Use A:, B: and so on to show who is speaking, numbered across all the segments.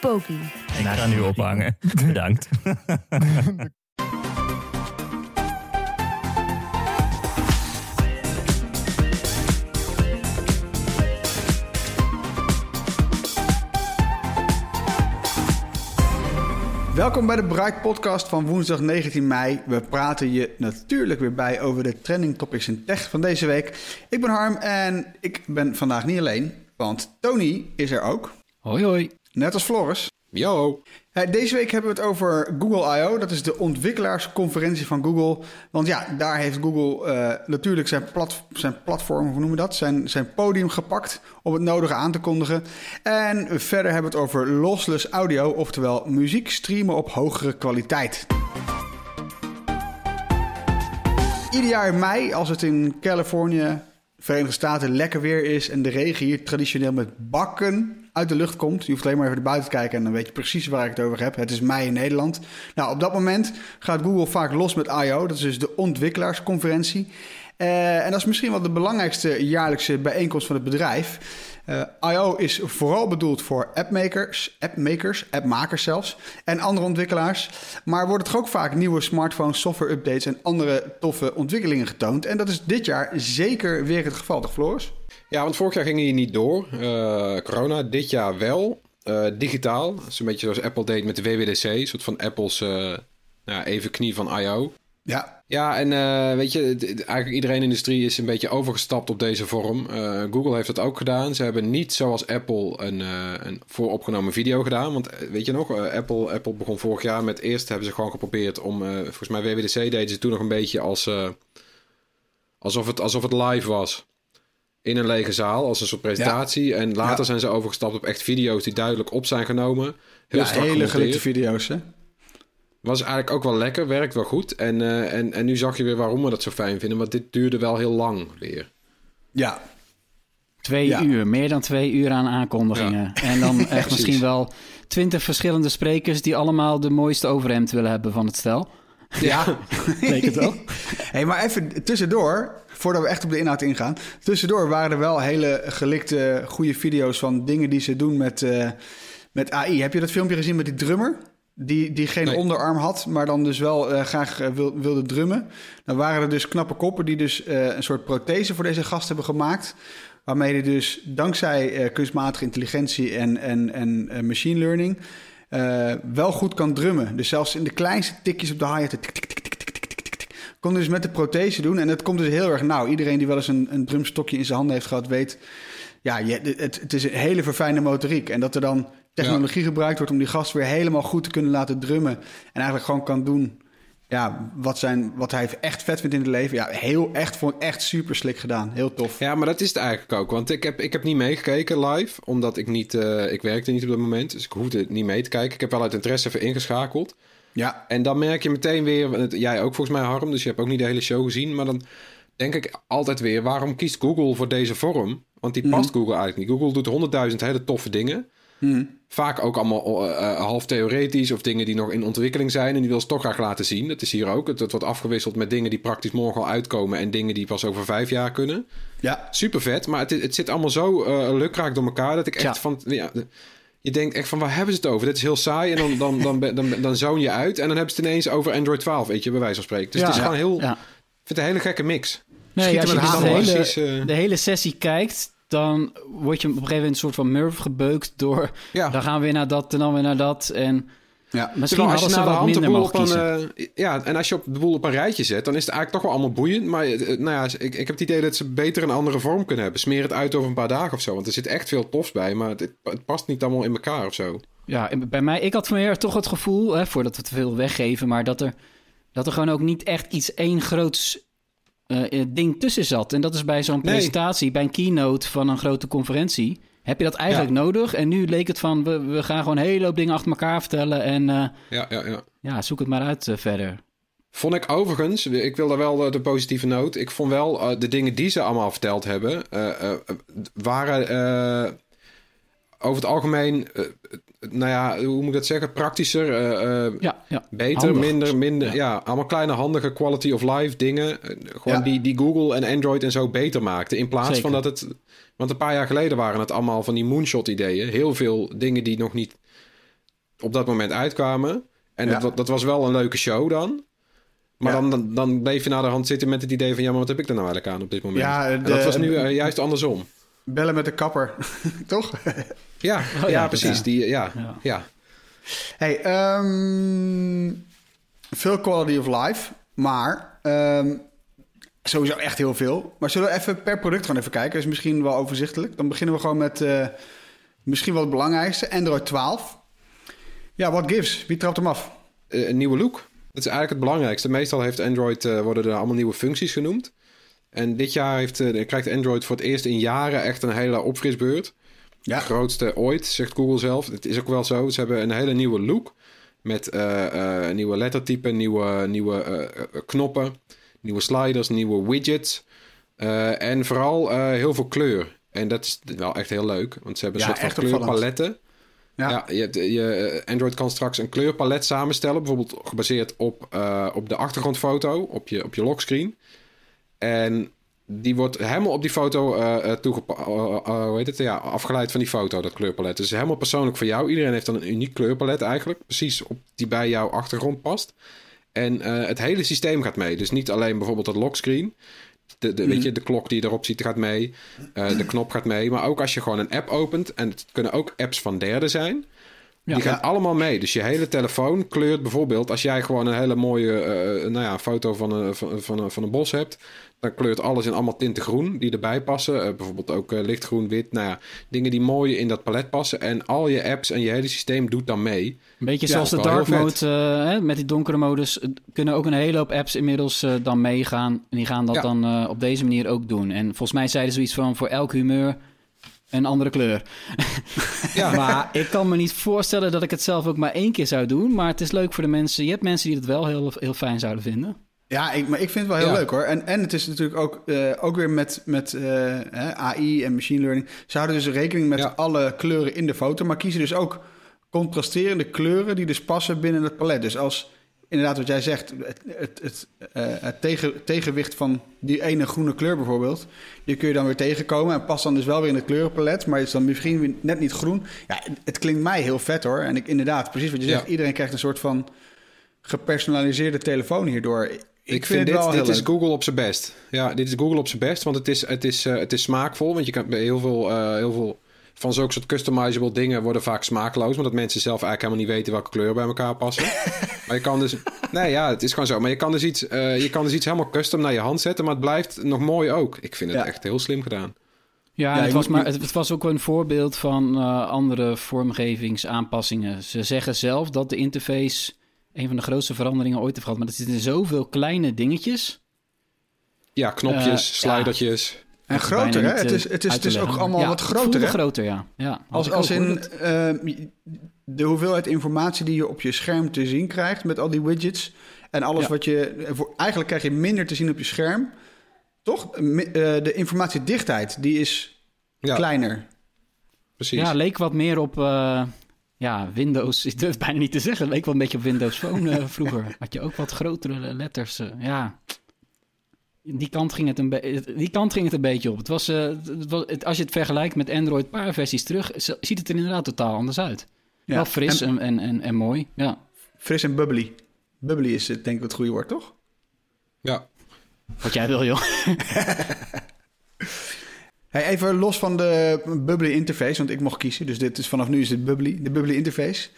A: Poki.
B: Ik ga nu ophangen. Bedankt.
C: Welkom bij de Bright Podcast van woensdag 19 mei. We praten je natuurlijk weer bij over de trending topics in tech van deze week. Ik ben Harm en ik ben vandaag niet alleen, want Tony is er ook.
D: Hoi hoi.
C: Net als Floris.
D: Yo.
C: Hey, Deze week hebben we het over Google I.O. Dat is de ontwikkelaarsconferentie van Google. Want ja, daar heeft Google eh, natuurlijk zijn, plat, zijn platform, hoe noemen we dat? Zijn, zijn podium gepakt om het nodige aan te kondigen. En verder hebben we het over lossless audio, oftewel muziek streamen op hogere kwaliteit. Ieder jaar in mei, als het in Californië, Verenigde Staten lekker weer is en de regen hier traditioneel met bakken uit de lucht komt. Je hoeft alleen maar even naar buiten te kijken en dan weet je precies waar ik het over heb. Het is mei in Nederland. Nou, op dat moment gaat Google vaak los met I.O. Dat is dus de ontwikkelaarsconferentie. Eh, en dat is misschien wel de belangrijkste jaarlijkse bijeenkomst van het bedrijf. Eh, I.O. is vooral bedoeld voor appmakers, appmakers, appmakers zelfs, en andere ontwikkelaars. Maar wordt het ook vaak nieuwe smartphones, software updates en andere toffe ontwikkelingen getoond. En dat is dit jaar zeker weer het geval, toch Floris?
D: Ja, want vorig jaar ging hij niet door. Eh, corona, dit jaar wel. Eh, digitaal. Is een beetje zoals Apple deed met de WWDC. Een soort van Apple's nou, even knie van I.O.
C: Ja,
D: Ja, en eh, weet je, eigenlijk iedereen in de industrie is een beetje overgestapt op deze vorm. Eh, Google heeft dat ook gedaan. Ze hebben niet zoals Apple een, eh, een vooropgenomen video gedaan. Want weet je nog, Apple, Apple begon vorig jaar met eerst hebben ze gewoon geprobeerd om, volgens mij WWDC deden ze toen nog een beetje als, alsof, het, alsof het live was. In een lege zaal, als een soort presentatie. En later
C: Ja.
D: zijn ze overgestapt op echt video's die duidelijk op zijn genomen. Heel
C: ja hele gelikte video's hè?
D: Was eigenlijk ook wel lekker, werkt wel goed. En, eh, en, en nu zag je weer waarom we dat zo fijn vinden. Want dit duurde wel heel lang weer.
C: Ja,
E: Twee
C: Ja.
E: uur, meer dan twee uur aan aankondigingen. En dan echt misschien wel twintig verschillende sprekers die allemaal de mooiste overhemd willen hebben van het stel.
D: Ja,
E: Leek het wel.
C: Hey, maar even tussendoor, voordat we echt op de inhoud ingaan. Tussendoor waren er wel hele gelikte, goede video's van dingen die ze doen met, eh, met AI. Heb je dat filmpje gezien met die drummer? Die, die geen onderarm had, maar dan dus wel graag wilde drummen. Dan waren er dus knappe koppen die dus een soort prothese voor deze gast hebben gemaakt. Waarmee hij dus dankzij kunstmatige intelligentie en, en, en machine learning wel goed kan drummen. Dus zelfs in de kleinste tikjes op de hi-hat kon dus met de prothese doen. En dat komt dus heel erg Nou, Iedereen die wel eens een, een drumstokje in zijn handen heeft gehad, weet. Ja, het, het, is een hele verfijnde motoriek. En dat er dan technologie gebruikt wordt om die gast weer helemaal goed te kunnen laten drummen. En eigenlijk gewoon kan doen ja, wat, zijn, wat hij echt vet vindt in het leven. Ja, heel echt, vond ik echt super slik gedaan. Heel tof.
D: ja, maar dat is het eigenlijk ook. Want ik heb, ik heb niet meegekeken live. Omdat ik niet... eh, ik werkte niet op dat moment. Dus ik hoefde niet mee te kijken. Ik heb wel uit interesse even ingeschakeld.
C: Ja,
D: En dan merk je meteen weer... Jij ook volgens mij, Harm. Dus je hebt ook niet de hele show gezien. Maar dan denk ik altijd weer... Waarom kiest Google voor deze vorm? Want die past Google eigenlijk niet. Google doet honderdduizend hele toffe dingen. Vaak ook allemaal eh, eh, half theoretisch of dingen die nog in ontwikkeling zijn. En die wil ze toch graag laten zien. Dat is hier ook. Het, het wordt afgewisseld met dingen die praktisch morgen al uitkomen. En dingen die pas over vijf jaar kunnen.
C: ja.
D: Super vet. Maar het, het zit allemaal zo eh lukraak door elkaar. Dat ik echt van... Ja, je denkt echt van waar hebben ze het over? Dit is heel saai. En dan, dan, dan, dan, dan, dan zoon je uit. En dan hebben ze het ineens over Android 12. Weet je, bij wijze van spreken. Dus
E: Ja.
D: het is gewoon heel...
E: Ja.
D: Ik vind het een hele gekke mix.
E: Nee, als je dus de hele, de hele sessie kijkt, dan word je op een gegeven moment een soort van murf gebeukt door...
D: Ja.
E: Dan gaan we weer naar dat en dan weer naar dat. En
C: ja.
E: misschien
D: Terwijl als je
E: ze
D: nou de de boel op
E: kiezen.
D: een... eh, ja, en als je op de boel op een rijtje zet, dan is het eigenlijk toch wel allemaal boeiend. Maar eh, nou ja, ik, ik heb het idee dat ze beter een andere vorm kunnen hebben. Smeer het uit over een paar dagen of zo. Want er zit echt veel tofs bij, maar het, het past niet allemaal in elkaar of zo.
E: Ja, en bij mij, ik had van toch het gevoel, hè, voordat we te veel weggeven, maar dat er, dat er gewoon ook niet echt iets één groots eh, ding tussen zat. En dat is bij zo'n
D: Nee.
E: presentatie, bij een keynote van een grote conferentie, heb je dat eigenlijk nodig? En nu leek het van, we, we gaan gewoon een hele hoop dingen achter elkaar vertellen en eh,
D: Ja, ja, ja.
E: ja, zoek het maar uit verder.
D: Vond ik overigens, ik wil daar wel de, de positieve noot. Ik vond wel de dingen die ze allemaal verteld hebben, waren over het algemeen, nou ja, hoe moet ik dat zeggen, praktischer, eh, eh,
E: Ja, ja.
D: beter,
E: Handig.
D: minder, minder,
E: Ja.
D: ja. allemaal kleine handige quality of life dingen. Eh, Gewoon die, die Google en Android en zo beter maakte. In plaats
E: Zeker.
D: van dat het, want een paar jaar geleden waren het allemaal van die moonshot ideeën. Heel veel dingen die nog niet op dat moment uitkwamen. En dat, dat was wel een leuke show dan. Maar
C: Ja.
D: dan, dan, bleef je naar de hand zitten met het idee van... ja, maar wat heb ik er nou eigenlijk aan op dit moment?
C: Ja,
D: En dat was nu juist andersom.
C: Bellen met de kapper, toch?
D: Ja, ja,
E: ja,
D: precies.
E: ja.
D: Die, ja,
E: Ja.
D: ja.
C: Hey, ehm, veel quality of life, maar ehm, sowieso echt heel veel. Maar zullen we even per product gaan even kijken? Dat is misschien wel overzichtelijk. Dan beginnen we gewoon met eh, misschien wel het belangrijkste, Android 12. Ja, what gives? Wie trapt hem af?
D: Eh, een nieuwe look. Dat is eigenlijk het belangrijkste. Meestal heeft Android, eh, worden er allemaal nieuwe functies genoemd. En dit jaar heeft, eh, krijgt Android voor het eerst in jaren echt een hele opfrisbeurt.
C: Ja.
D: De grootste ooit, zegt Google zelf. Het is ook wel zo. Ze hebben een hele nieuwe look. Met eh, eh, nieuwe lettertypen, nieuwe, nieuwe knoppen, nieuwe sliders, nieuwe widgets. En vooral heel veel kleur. En dat is wel echt heel leuk. Want ze hebben een
C: Ja,
D: soort van kleurpaletten.
C: Ja.
D: Ja, je, je, Android kan straks een kleurpalet samenstellen. Bijvoorbeeld gebaseerd op, op de achtergrondfoto, op je, op je lockscreen. En die wordt helemaal op die foto eh eh, eh, eh, hoe heet het? Ja, afgeleid van die foto, dat kleurpalet. Dus helemaal persoonlijk voor jou. Iedereen heeft dan een uniek kleurpalet eigenlijk. Precies op die bij jouw achtergrond past. En eh, het hele systeem gaat mee. Dus niet alleen bijvoorbeeld het lockscreen. De, de, weet je, de klok die je erop ziet gaat mee. Eh, de knop gaat mee. Maar ook als je gewoon een app opent. En het kunnen ook apps van derden zijn.
E: Ja.
D: die gaan allemaal mee. Dus je hele telefoon kleurt bijvoorbeeld... als jij gewoon een hele mooie eh, nou ja, foto van een, van, van, een, van een bos hebt... dan kleurt alles in allemaal tinten groen die erbij passen. Eh, bijvoorbeeld ook eh, lichtgroen, wit. Nou ja, dingen die mooi in dat palet passen. En al je apps en je hele systeem doet dan mee.
E: Een beetje
D: Ja,
E: zoals de dark mode eh, hè, met die donkere modus eh, kunnen ook een hele hoop apps inmiddels eh, dan meegaan. En die gaan dat
D: Ja.
E: dan eh, op deze manier ook doen. En volgens mij zeiden ze zoiets van voor elk humeur een andere kleur.
D: Ja.
E: maar ik kan me niet voorstellen dat ik het zelf ook maar één keer zou doen. Maar het is leuk voor de mensen. Je hebt mensen die het wel heel, heel fijn zouden vinden.
C: Ja, ik, maar ik vind het wel heel
D: Ja.
C: leuk hoor. En, en het is natuurlijk ook, eh, ook weer met, met eh, AI en machine learning. Ze houden dus rekening met
D: Ja.
C: alle kleuren in de foto, maar kiezen dus ook contrasterende kleuren die dus passen binnen het palet. Dus als inderdaad wat jij zegt, het, het, het, eh, het tegen, tegenwicht van die ene groene kleur bijvoorbeeld, die kun je dan weer tegenkomen en past dan dus wel weer in het kleurenpalet, maar is dan misschien net niet groen. Ja, het, klinkt mij heel vet hoor. En ik inderdaad, precies wat je zegt,
D: Ja.
C: iedereen krijgt een soort van gepersonaliseerde telefoon hierdoor. Ik,
D: Ik,
C: vind,
D: vind
C: het wel
D: dit,
C: heel
D: dit is
C: leuk.
D: Google op zijn best. Ja, dit is Google op zijn best, want het is, het is, eh, het is smaakvol. Want je kan bij heel veel, eh, heel veel van zulke soort customizable dingen worden vaak smaakloos. Omdat mensen zelf eigenlijk helemaal niet weten welke kleuren bij elkaar passen. maar je kan dus... Nee, ja, het is gewoon zo. Maar je kan dus iets, eh, je kan dus iets helemaal custom naar je hand zetten. Maar het blijft nog mooi ook. Ik vind het
C: Ja.
D: echt heel slim gedaan.
E: Ja,
C: Ja,
E: het, was maar, het, het was ook een voorbeeld van eh, andere vormgevingsaanpassingen. Ze zeggen zelf dat de interface een van de grootste veranderingen ooit heeft gehad. Maar er zitten zoveel kleine dingetjes.
D: Ja, knopjes,
E: Eh, ja.
C: En groter, hè? Het
E: eh,
C: is, het is, het is ook
E: leggen.
C: allemaal
E: Ja,
C: wat groter, hè?
E: groter, ja. ja
C: Als, als
E: ook,
C: in eh, de hoeveelheid informatie die je op je scherm te zien krijgt met al die widgets. En alles
E: Ja.
C: wat je. voor- Eigenlijk krijg je minder te zien op je scherm. Toch? Eh, de informatiedichtheid, die is
D: Ja,
C: kleiner.
D: precies.
E: Ja, leek wat meer op eh, ja, Windows. Ik durf het bijna niet te zeggen. Leek wel een beetje op Windows Phone eh, vroeger. Had je ook wat grotere letters. eh, ja. Die kant, ging het een be- die kant ging het een beetje op. Het was, eh, het was, het- als je het vergelijkt met Android een paar versies terug, ziet het er inderdaad totaal anders uit.
C: Ja.
E: Wel fris
C: En
E: en, en, en, en mooi. Ja.
C: fris en bubbly. Bubbly is het, denk ik het goede woord, toch?
D: Ja.
E: Wat jij wil, joh.
C: Hey, even los van de bubbly interface, want ik mocht kiezen. Dus dit is, vanaf nu is het bubbly, de bubbly interface.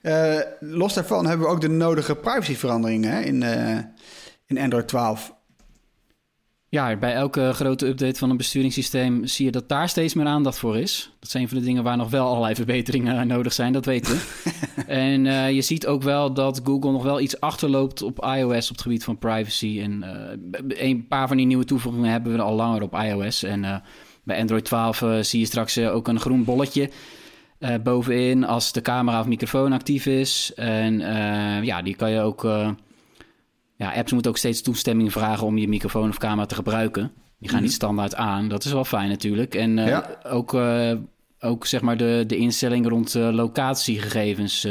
C: Eh, los daarvan hebben we ook de nodige privacyveranderingen hè, in, eh, in Android 12.
E: Ja, bij elke grote update van een besturingssysteem zie je dat daar steeds meer aandacht voor is. Dat zijn van de dingen waar nog wel allerlei verbeteringen nodig zijn, dat weten we. en eh, je ziet ook wel dat Google nog wel iets achterloopt op iOS op het gebied van privacy. En eh, een paar van die nieuwe toevoegingen hebben we al langer op iOS. En eh, bij Android 12 eh, zie je straks ook een groen bolletje bovenin als de camera of microfoon actief is. En ja, die kan je ook. Ja, apps moeten ook steeds toestemming vragen om je microfoon of camera te gebruiken. Die gaan niet standaard aan. Dat is wel fijn natuurlijk. En eh,
C: Ja.
E: ook, eh, ook zeg maar de, de instellingen rond eh, locatiegegevens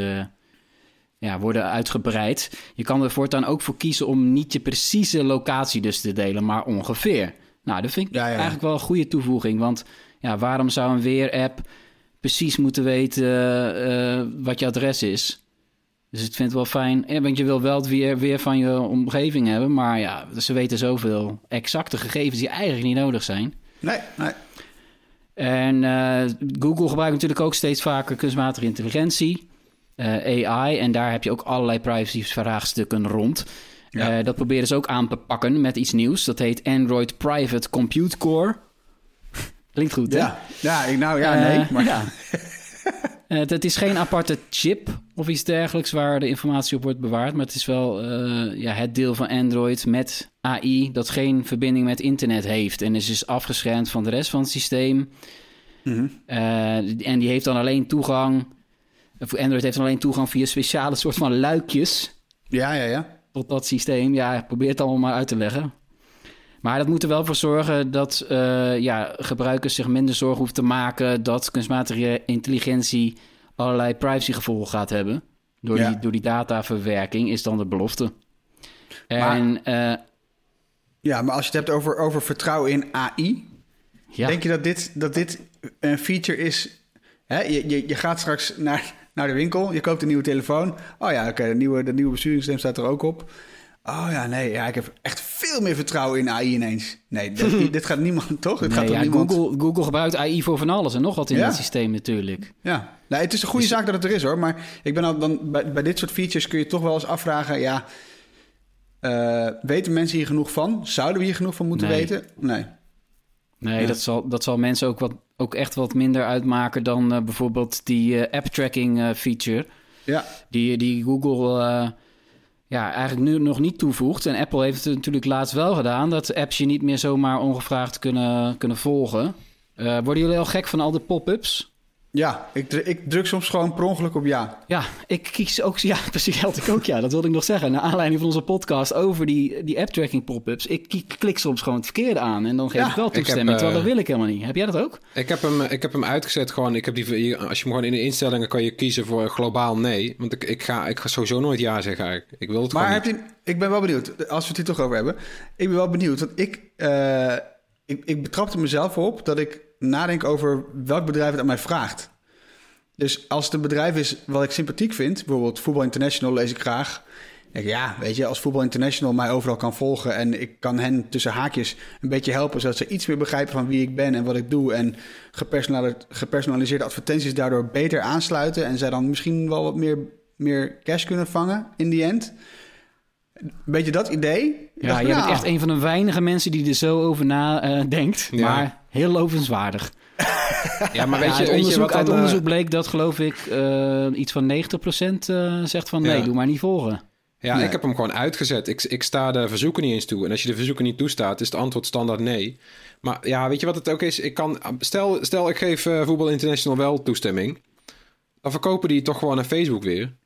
E: ja, worden uitgebreid. Je kan er voortaan ook voor kiezen om niet je precieze locatie dus te delen, maar ongeveer. Nou, dat vind ik
C: Ja, ja.
E: eigenlijk wel een goede toevoeging. Want ja, waarom zou een weer-app precies moeten weten wat je adres is? Dus ik vind het wel fijn. Ja, want je wil wel het weer, weer van je omgeving hebben. Maar ja, ze weten zoveel exacte gegevens die eigenlijk niet nodig zijn.
C: Nee, nee.
E: En eh, Google gebruikt natuurlijk ook steeds vaker kunstmatige intelligentie, eh, AI. En daar heb je ook allerlei privacy-vraagstukken rond.
C: Ja.
E: Eh, dat proberen ze ook aan te pakken met iets nieuws. Dat heet Android Private Compute Core. Klinkt goed, hè?
C: Ja, ja ik, nou ja, nee. Maar,
E: ja. Eh, het, het is geen aparte chip of iets dergelijks waar de informatie op wordt bewaard. Maar het is wel eh, ja, het deel van Android met AI dat geen verbinding met internet heeft. En is dus afgeschermd van de rest van het systeem.
C: Mhm.
E: Eh, en die heeft dan alleen toegang. Android heeft dan alleen toegang via speciale soort van luikjes
C: Ja, ja, ja.
E: tot dat systeem. Ja, probeer het allemaal maar uit te leggen. Maar dat moet er wel voor zorgen dat eh, ja, gebruikers zich minder zorgen hoeven te maken dat kunstmatige intelligentie allerlei privacygevolgen gaat hebben. Door,
C: Ja.
E: die, door die dataverwerking is dan de belofte.
C: Maar-
E: En eh,
C: Ja, maar als je het hebt over, over vertrouwen in AI,
E: ja,
C: denk je dat dit, dat dit een feature is? Hè? Je, je, je gaat straks naar, naar de winkel, je koopt een nieuwe telefoon. Oh ja, oké, de nieuwe, de nieuwe besturingssysteem staat er ook op. Oh ja, nee, ja, ik heb echt veel meer vertrouwen in AI ineens. Nee, dit, dit gaat niemand, toch?
E: Nee,
C: gaat
E: ja,
C: niemand...
E: Google, Google gebruikt AI voor van alles en nog wat in
C: Ja.
E: het systeem natuurlijk.
C: Ja, nou, het is een goede zaak dat het er is hoor. Maar ik ben al dan bij, bij dit soort features kun je toch wel eens afvragen: ja, eh, weten mensen hier genoeg van? Zouden we hier genoeg van moeten
E: Nee.
C: weten? Nee.
E: Nee,
C: Ja.
E: dat, zal, dat zal mensen ook, wat, ook echt wat minder uitmaken dan eh, bijvoorbeeld die eh, app-tracking feature.
C: Ja,
E: Die, die Google ja, eigenlijk nu nog niet toevoegt. En Apple heeft het natuurlijk laatst wel gedaan... dat apps je niet meer zomaar ongevraagd kunnen, kunnen volgen. Eh, worden jullie al gek van al de pop-ups?
C: Ja ik, ik druk soms gewoon per ongeluk op ja.
E: Ja, ik kies ook... Ja, precies, had ik ook. Ja, dat wilde ik nog zeggen. Naar aanleiding van onze podcast over die, die app-tracking pop-ups. Ik klik soms gewoon het verkeerde aan. En dan geef
C: Ja,
E: ik wel
D: ik heb,
E: toestemming. terwijl
D: eh,
E: dat wil ik helemaal niet. Heb jij dat ook?
D: Ik heb hem, ik heb hem uitgezet gewoon. Ik heb die, als je hem gewoon in de instellingen kan je kiezen voor globaal nee. Want ik, ik, ga, ik ga sowieso nooit ja zeggen eigenlijk. Ik wil het
C: Maar
D: gewoon
C: heb
D: niet.
C: je, ik ben wel benieuwd, als we het hier toch over hebben. Ik ben wel benieuwd, want ik, eh, ik, ik betrapte mezelf op dat ik nadenk over welk bedrijf het aan mij vraagt. Dus als het een bedrijf is wat ik sympathiek vind, bijvoorbeeld Voetbal International lees ik graag. denk ja, weet je, als Voetbal International mij overal kan volgen en ik kan hen tussen haakjes een beetje helpen, zodat ze iets meer begrijpen van wie ik ben en wat ik doe en gepersonali- gepersonaliseerde advertenties daardoor beter aansluiten en zij dan misschien wel wat meer, meer cash kunnen vangen in die end. Een beetje dat idee.
E: Ja,
C: dacht,
E: jij bent
C: nou,
E: echt een van de weinige mensen die er zo over na eh.
D: Ja.
E: Maar heel lovenswaardig.
D: Ja, maar weet
E: Ja,
D: je,
E: uit
D: weet je
E: onderzoek,
D: wat
E: uit
D: eh,
E: onderzoek bleek dat, geloof ik, eh, iets van 90% eh zegt van nee,
D: Ja.
E: doe maar niet volgen.
D: Ja,
C: Nee.
D: ik heb hem gewoon uitgezet. Ik, ik sta de verzoeken niet eens toe. En als je de verzoeken niet toestaat, is het antwoord standaard nee. Maar ja, weet je wat het ook is? Ik kan, stel, stel ik geef Voetbal International wel toestemming. Dan verkopen die toch gewoon naar Facebook weer.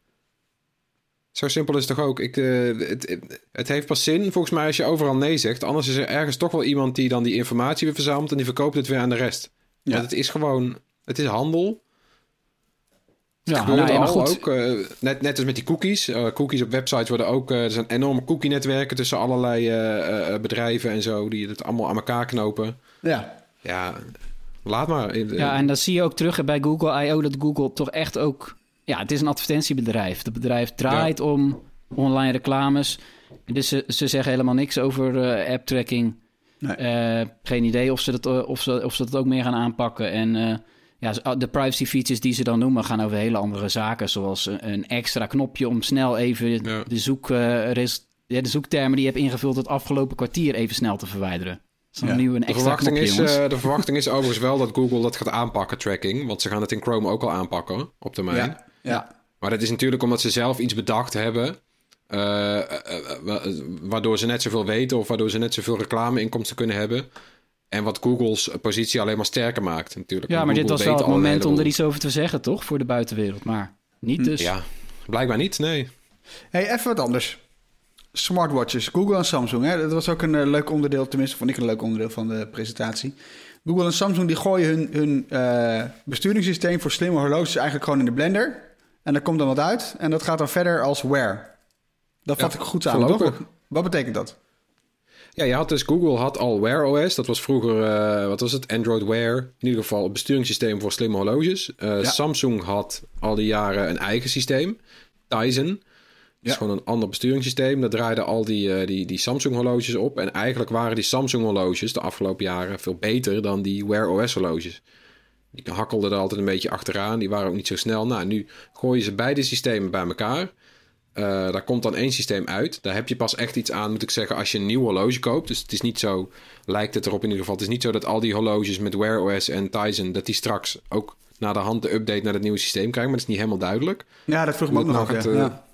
D: Zo simpel is het toch ook. Ik, eh, het, het, heeft pas zin, volgens mij, als je overal nee zegt. Anders is er ergens toch wel iemand die dan die informatie weer verzamelt... en die verkoopt het weer aan de rest.
C: Ja.
D: Het is gewoon... Het is handel.
E: Ja, nou, ja, maar goed.
D: ook, eh, net, net als met die cookies. Eh, cookies op websites worden ook... eh, er zijn enorme cookie-netwerken tussen allerlei eh, eh, bedrijven en zo... die het allemaal aan elkaar knopen.
C: Ja,
D: Ja, laat maar.
E: Ja, en dat zie je ook terug bij Google I.O. dat Google toch echt ook... Ja, het is een advertentiebedrijf. Het bedrijf draait om online reclames. Dus ze, ze zeggen helemaal niks over eh app-tracking.
C: Nee.
E: Eh, geen idee of ze, dat, eh, of, ze, of ze dat ook meer gaan aanpakken. En ja, de privacy features die ze dan noemen... gaan over hele andere zaken. Zoals een, extra knopje om snel even
D: Ja.
E: de, zoek, ja, de zoektermen die je hebt ingevuld... het afgelopen kwartier even snel te verwijderen. Dat is dan
C: Ja.
E: nu een
D: de,
E: extra
D: verwachting
E: knopje,
D: is, de verwachting is overigens wel dat Google dat gaat aanpakken, tracking. Want ze gaan het in Chrome ook al aanpakken op termijn.
C: ja, ja.
D: Maar dat is natuurlijk omdat ze zelf iets bedacht hebben. eh, eh, eh, wa- waardoor ze net zoveel weten of waardoor ze net zoveel reclameinkomsten kunnen hebben. En wat Google's positie alleen maar sterker maakt natuurlijk.
E: Ja, maar dit was wel het moment om er iets over te zeggen, toch? Voor de buitenwereld. Maar niet dus.
D: Ja, blijkbaar niet, nee.
C: Hey, even wat anders. Smartwatches, Google en Samsung. Hè? Dat was ook een leuk onderdeel, tenminste vond ik een leuk onderdeel van de presentatie. Google en Samsung die gooien hun, hun eh, besturingssysteem voor slimme horloges eigenlijk gewoon in de blender. En daar komt dan wat uit. En dat gaat dan verder als Wear. Dat vat
D: Ja,
C: ik goed samen, toch? Wat betekent dat?
D: Ja, je had dus Google had al Wear OS. Dat was vroeger, eh, wat was het? Android Wear. In ieder geval een besturingssysteem voor slimme horloges. Eh,
C: Ja.
D: Samsung had al die jaren een eigen systeem. Tizen. Dat is
C: Ja.
D: gewoon een ander besturingssysteem. Daar draaiden al die, eh, die, die Samsung horloges op. En eigenlijk waren die Samsung horloges de afgelopen jaren veel beter dan die Wear OS horloges. Die hakkelden er altijd een beetje achteraan. Die waren ook niet zo snel. Nou, nu gooien ze beide systemen bij elkaar. Eh, daar komt dan één systeem uit. Daar heb je pas echt iets aan, moet ik zeggen, als je een nieuw horloge koopt. Dus het is niet zo, lijkt het erop in ieder geval. Het is niet zo dat al die horloges met Wear OS en Tizen, dat die straks ook naar de hand de update naar het nieuwe systeem krijgen. Maar dat is niet helemaal duidelijk.
C: Ja, dat vroeg me ook nog
D: nou
C: af. ja.
D: eh,
C: Ja.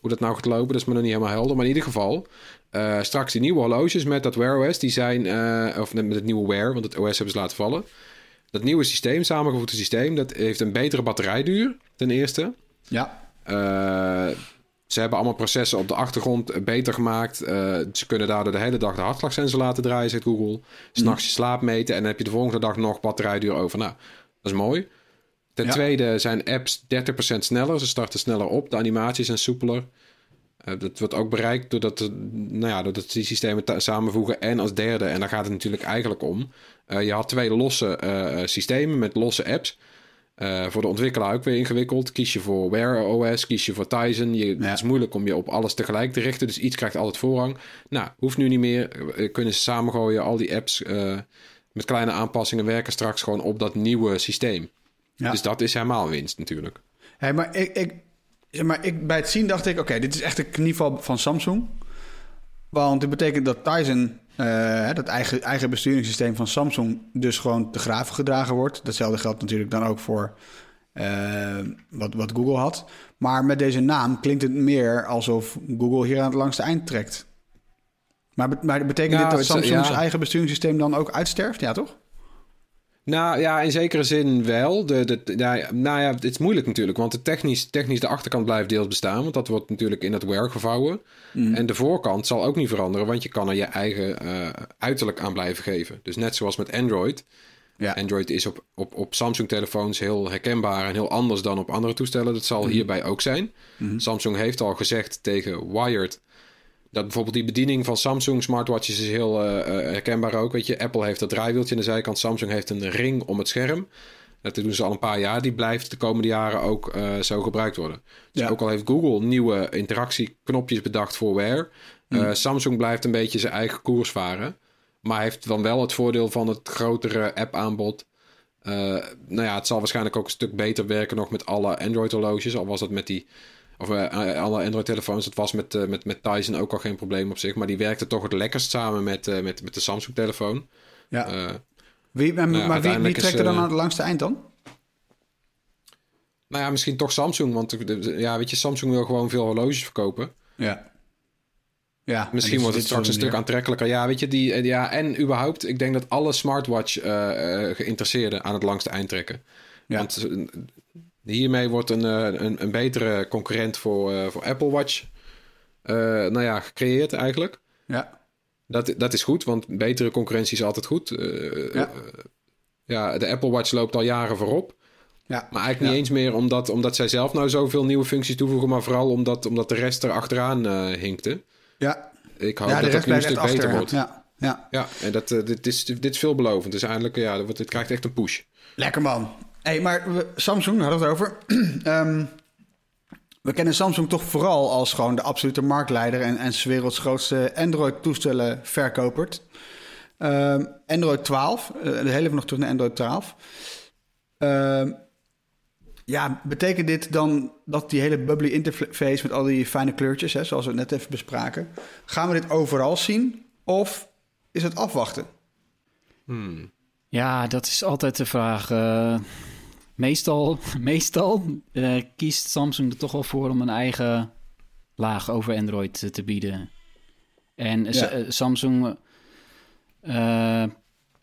D: Hoe dat nou gaat lopen, dat is me nog niet helemaal helder. Maar in ieder geval, eh, straks die nieuwe horloges met dat Wear OS, die zijn, eh, of met het nieuwe Wear, want het OS hebben ze laten vallen. Dat nieuwe systeem, samengevoegde systeem, dat heeft een betere batterijduur, ten eerste.
C: Ja.
D: Eh, ze hebben allemaal processen op de achtergrond beter gemaakt. Eh, ze kunnen daardoor de hele dag de hartslagsensor laten draaien, zegt Google. S'nachts je slaap meten en dan heb je de volgende dag nog batterijduur over. Nou, dat is mooi. Ten
C: Ja.
D: tweede zijn apps 30% sneller. Ze starten sneller op. De animaties zijn soepeler. Eh, dat wordt ook bereikt doordat, nou ja, doordat die systemen samenvoegen. En als derde, en daar gaat het natuurlijk eigenlijk om. eh, je had twee losse eh, systemen met losse apps. Voor de ontwikkelaar ook weer ingewikkeld. Kies je voor Wear OS, kies je voor Tizen. Je,
C: Ja.
D: Het is moeilijk om je op alles tegelijk te richten. Dus iets krijgt altijd voorrang. Nou, hoeft nu niet meer. Kunnen ze samengooien. Al die apps met kleine aanpassingen werken straks gewoon op dat nieuwe systeem.
C: Ja.
D: Dus dat is helemaal winst natuurlijk.
C: Hey, maar ik, ik, zeg maar ik, bij het zien dacht ik, oké, dit is echt een knieval van Samsung. Want dit betekent dat Tizen, eh, dat eigen, eigen besturingssysteem van Samsung, dus gewoon te graven gedragen wordt. Datzelfde geldt natuurlijk dan ook voor eh, wat, wat Google had. Maar met deze naam klinkt het meer alsof Google hier aan het langste eind trekt. Maar, maar betekent
D: Ja,
C: dit dat Samsung's
D: ja.
C: eigen besturingssysteem dan ook uitsterft? Ja, toch?
D: Nou ja, in zekere zin wel. De, de, ja, nou ja, het is moeilijk natuurlijk, want de technisch, technisch de achterkant blijft deels bestaan, want dat wordt natuurlijk in het Wear gevouwen. En de voorkant zal ook niet veranderen, want je kan er je eigen eh, uiterlijk aan blijven geven. Dus net zoals met Android.
C: Ja.
D: Android is op, op, op Samsung-telefoons heel herkenbaar en heel anders dan op andere toestellen. Dat zal hierbij ook zijn. Samsung heeft al gezegd tegen Wired dat bijvoorbeeld die bediening van Samsung smartwatches is heel eh, eh, herkenbaar ook. Weet je, Apple heeft dat draaiwieltje aan de zijkant. Samsung heeft een ring om het scherm. Dat doen ze al een paar jaar. Die blijft de komende jaren ook eh, zo gebruikt worden. Dus
C: Ja.
D: ook al heeft Google nieuwe interactieknopjes bedacht voor Wear. eh, Samsung blijft een beetje zijn eigen koers varen. Maar heeft dan wel het voordeel van het grotere app-aanbod. Nou ja, het zal waarschijnlijk ook een stuk beter werken nog met alle Android-horloges. Al was dat met die... Of eh, eh, alle Android-telefoons. Dat was met, eh, met, met Tizen ook al geen probleem op zich. Maar die werkte toch het lekkerst samen met, met, met de Samsung-telefoon.
C: Ja. Wie, maar
D: ja,
C: maar wie, trekt er dan aan het langste eind dan?
D: nou ja, misschien toch Samsung. Want ja, weet je, Samsung wil gewoon veel horloges verkopen.
C: Ja. Ja,
D: Misschien
C: en
D: wordt het straks een stuk aantrekkelijker. Ja, weet je, die, ja, en überhaupt, ik denk dat alle smartwatch geïnteresseerden aan het langste eind trekken.
C: Ja.
D: Want hiermee wordt een, eh, een, een betere concurrent voor, eh, voor Apple Watch eh, nou ja, gecreëerd eigenlijk.
C: Ja.
D: Dat, dat is goed, want betere concurrentie is altijd goed.
C: Ja.
D: ja, de Apple Watch loopt al jaren voorop.
C: Ja.
D: Maar eigenlijk
C: Ja.
D: niet eens meer omdat, omdat zij zelf nou zoveel nieuwe functies toevoegen, maar vooral omdat, omdat de rest er achteraan eh, hinkte.
C: Ja,
D: Ik hoop
C: ja
D: dat dat nu een stuk beter wordt.
C: Ja. Ja.
D: Ja, en dat, dit, is, dit is veelbelovend. Dus eindelijk, ja, dat wordt- dit krijgt echt een push.
C: Lekker man. Hey, maar we- Samsung, daar hadden we het over. Ehm, we kennen Samsung toch vooral als gewoon de absolute marktleider en, en werelds grootste Android-toestellen verkopert. Ehm, Android 12, eh, heel even nog terug naar Android 12. Ehm, ja, betekent dit dan dat die hele bubbly interface met al die fijne kleurtjes, hè, zoals we net even bespraken, gaan we dit overal zien of is het afwachten?
E: Ja, dat is altijd de vraag. Meestal meestal eh, kiest Samsung er toch wel voor om een eigen laag over Android eh, te bieden. En
C: Ja.
E: Eh, Samsung,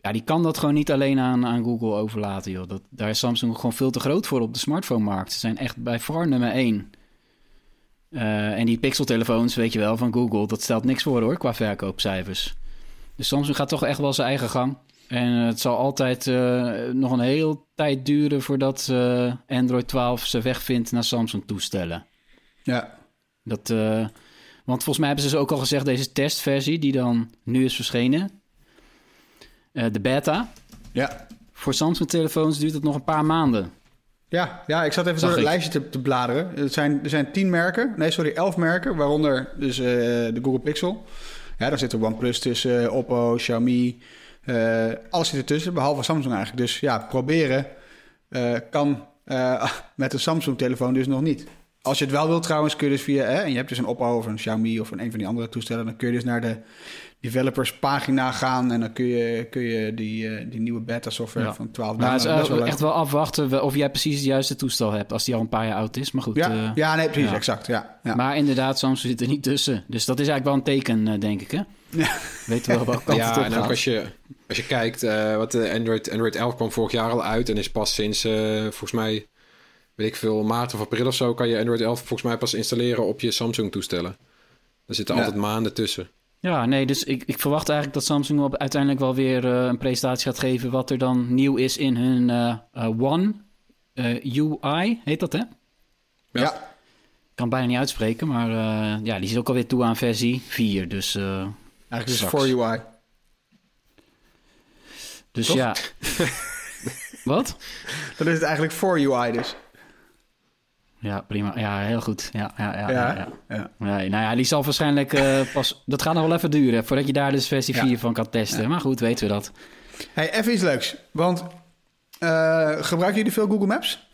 E: ja, die kan dat gewoon niet alleen aan, aan Google overlaten, joh. Dat, daar is Samsung gewoon veel te groot voor op de smartphone-markt. Ze zijn echt bij far nummer één. En die Pixel-telefoons, weet je wel, van Google, dat stelt niks voor hoor, qua verkoopcijfers. Dus Samsung gaat toch echt wel zijn eigen gang. En eh, het zal altijd eh, nog een heel tijd duren voordat eh, Android 12 zijn weg vindt naar Samsung-toestellen.
C: Ja.
E: Dat, want volgens mij hebben ze dus ook al gezegd, deze testversie die dan nu is verschenen, de beta,
C: Ja.
E: voor Samsung-telefoons duurt het nog een paar maanden.
C: Ja, ja, ik zat even
E: Zag
C: door het
E: ik.
C: lijstje te, te bladeren. Er zijn, er zijn tien merken, nee sorry, elf merken, waaronder dus de Google Pixel. Ja, daar zit er OnePlus tussen, Oppo, Xiaomi, eh, alles zit ertussen, behalve Samsung eigenlijk. Dus ja, proberen eh, kan eh, met een Samsung-telefoon dus nog niet. Als je het wel wilt trouwens, kun je dus via, hè, en je hebt dus een Oppo of een Xiaomi of een, een van die andere toestellen, dan kun je dus naar de developers pagina gaan en dan kun je, kun je die, eh, die nieuwe beta software
E: Ja.
C: van 12
E: Maar het is
C: downloaden. Dat is wel
E: eh,
C: leuk.
E: echt wel afwachten of jij precies het juiste toestel hebt, als die al een paar jaar oud is. Maar goed,
C: Ja,
E: eh,
C: ja, nee, precies,
E: ja.
C: exact. Ja, ja.
E: maar inderdaad, Samsung zit er niet tussen. Dus dat is eigenlijk wel een teken, eh, denk ik, hè?
C: Ja.
E: Weten we wel welke kant het
D: Ja,
E: op
D: en ook als je, als je kijkt, eh, wat de Android, Android 11 kwam vorig jaar al uit en is pas sinds, eh, volgens mij, weet ik veel, maart of april of zo, kan je Android 11 volgens mij pas installeren op je Samsung toestellen. Er zitten
C: Ja.
D: altijd maanden tussen.
E: Ja, nee, dus ik, ik verwacht eigenlijk dat Samsung op, uiteindelijk wel weer eh, een presentatie gaat geven wat er dan nieuw is in hun eh, eh, One eh, UI, heet dat hè?
D: Ja.
C: Ja.
E: Ik kan het bijna niet uitspreken, maar eh, ja, die is ook alweer toe aan versie 4. Dus, eh,
C: Eigenlijk is het voor UI.
E: dus
C: Toch?
E: ja. wat?
C: Dan is het eigenlijk voor UI dus.
E: Ja, prima. Ja, heel goed. Ja, ja, ja.
C: Ja,
E: ja, ja.
C: ja.
E: Nee, nou ja, die zal waarschijnlijk eh, pas... Dat gaat nog wel even duren voordat je daar dus versie
C: Ja.
E: 4 van kan testen. Maar goed, weten we dat.
C: Hey, even iets leuks. Want eh, gebruiken jullie veel Google Maps?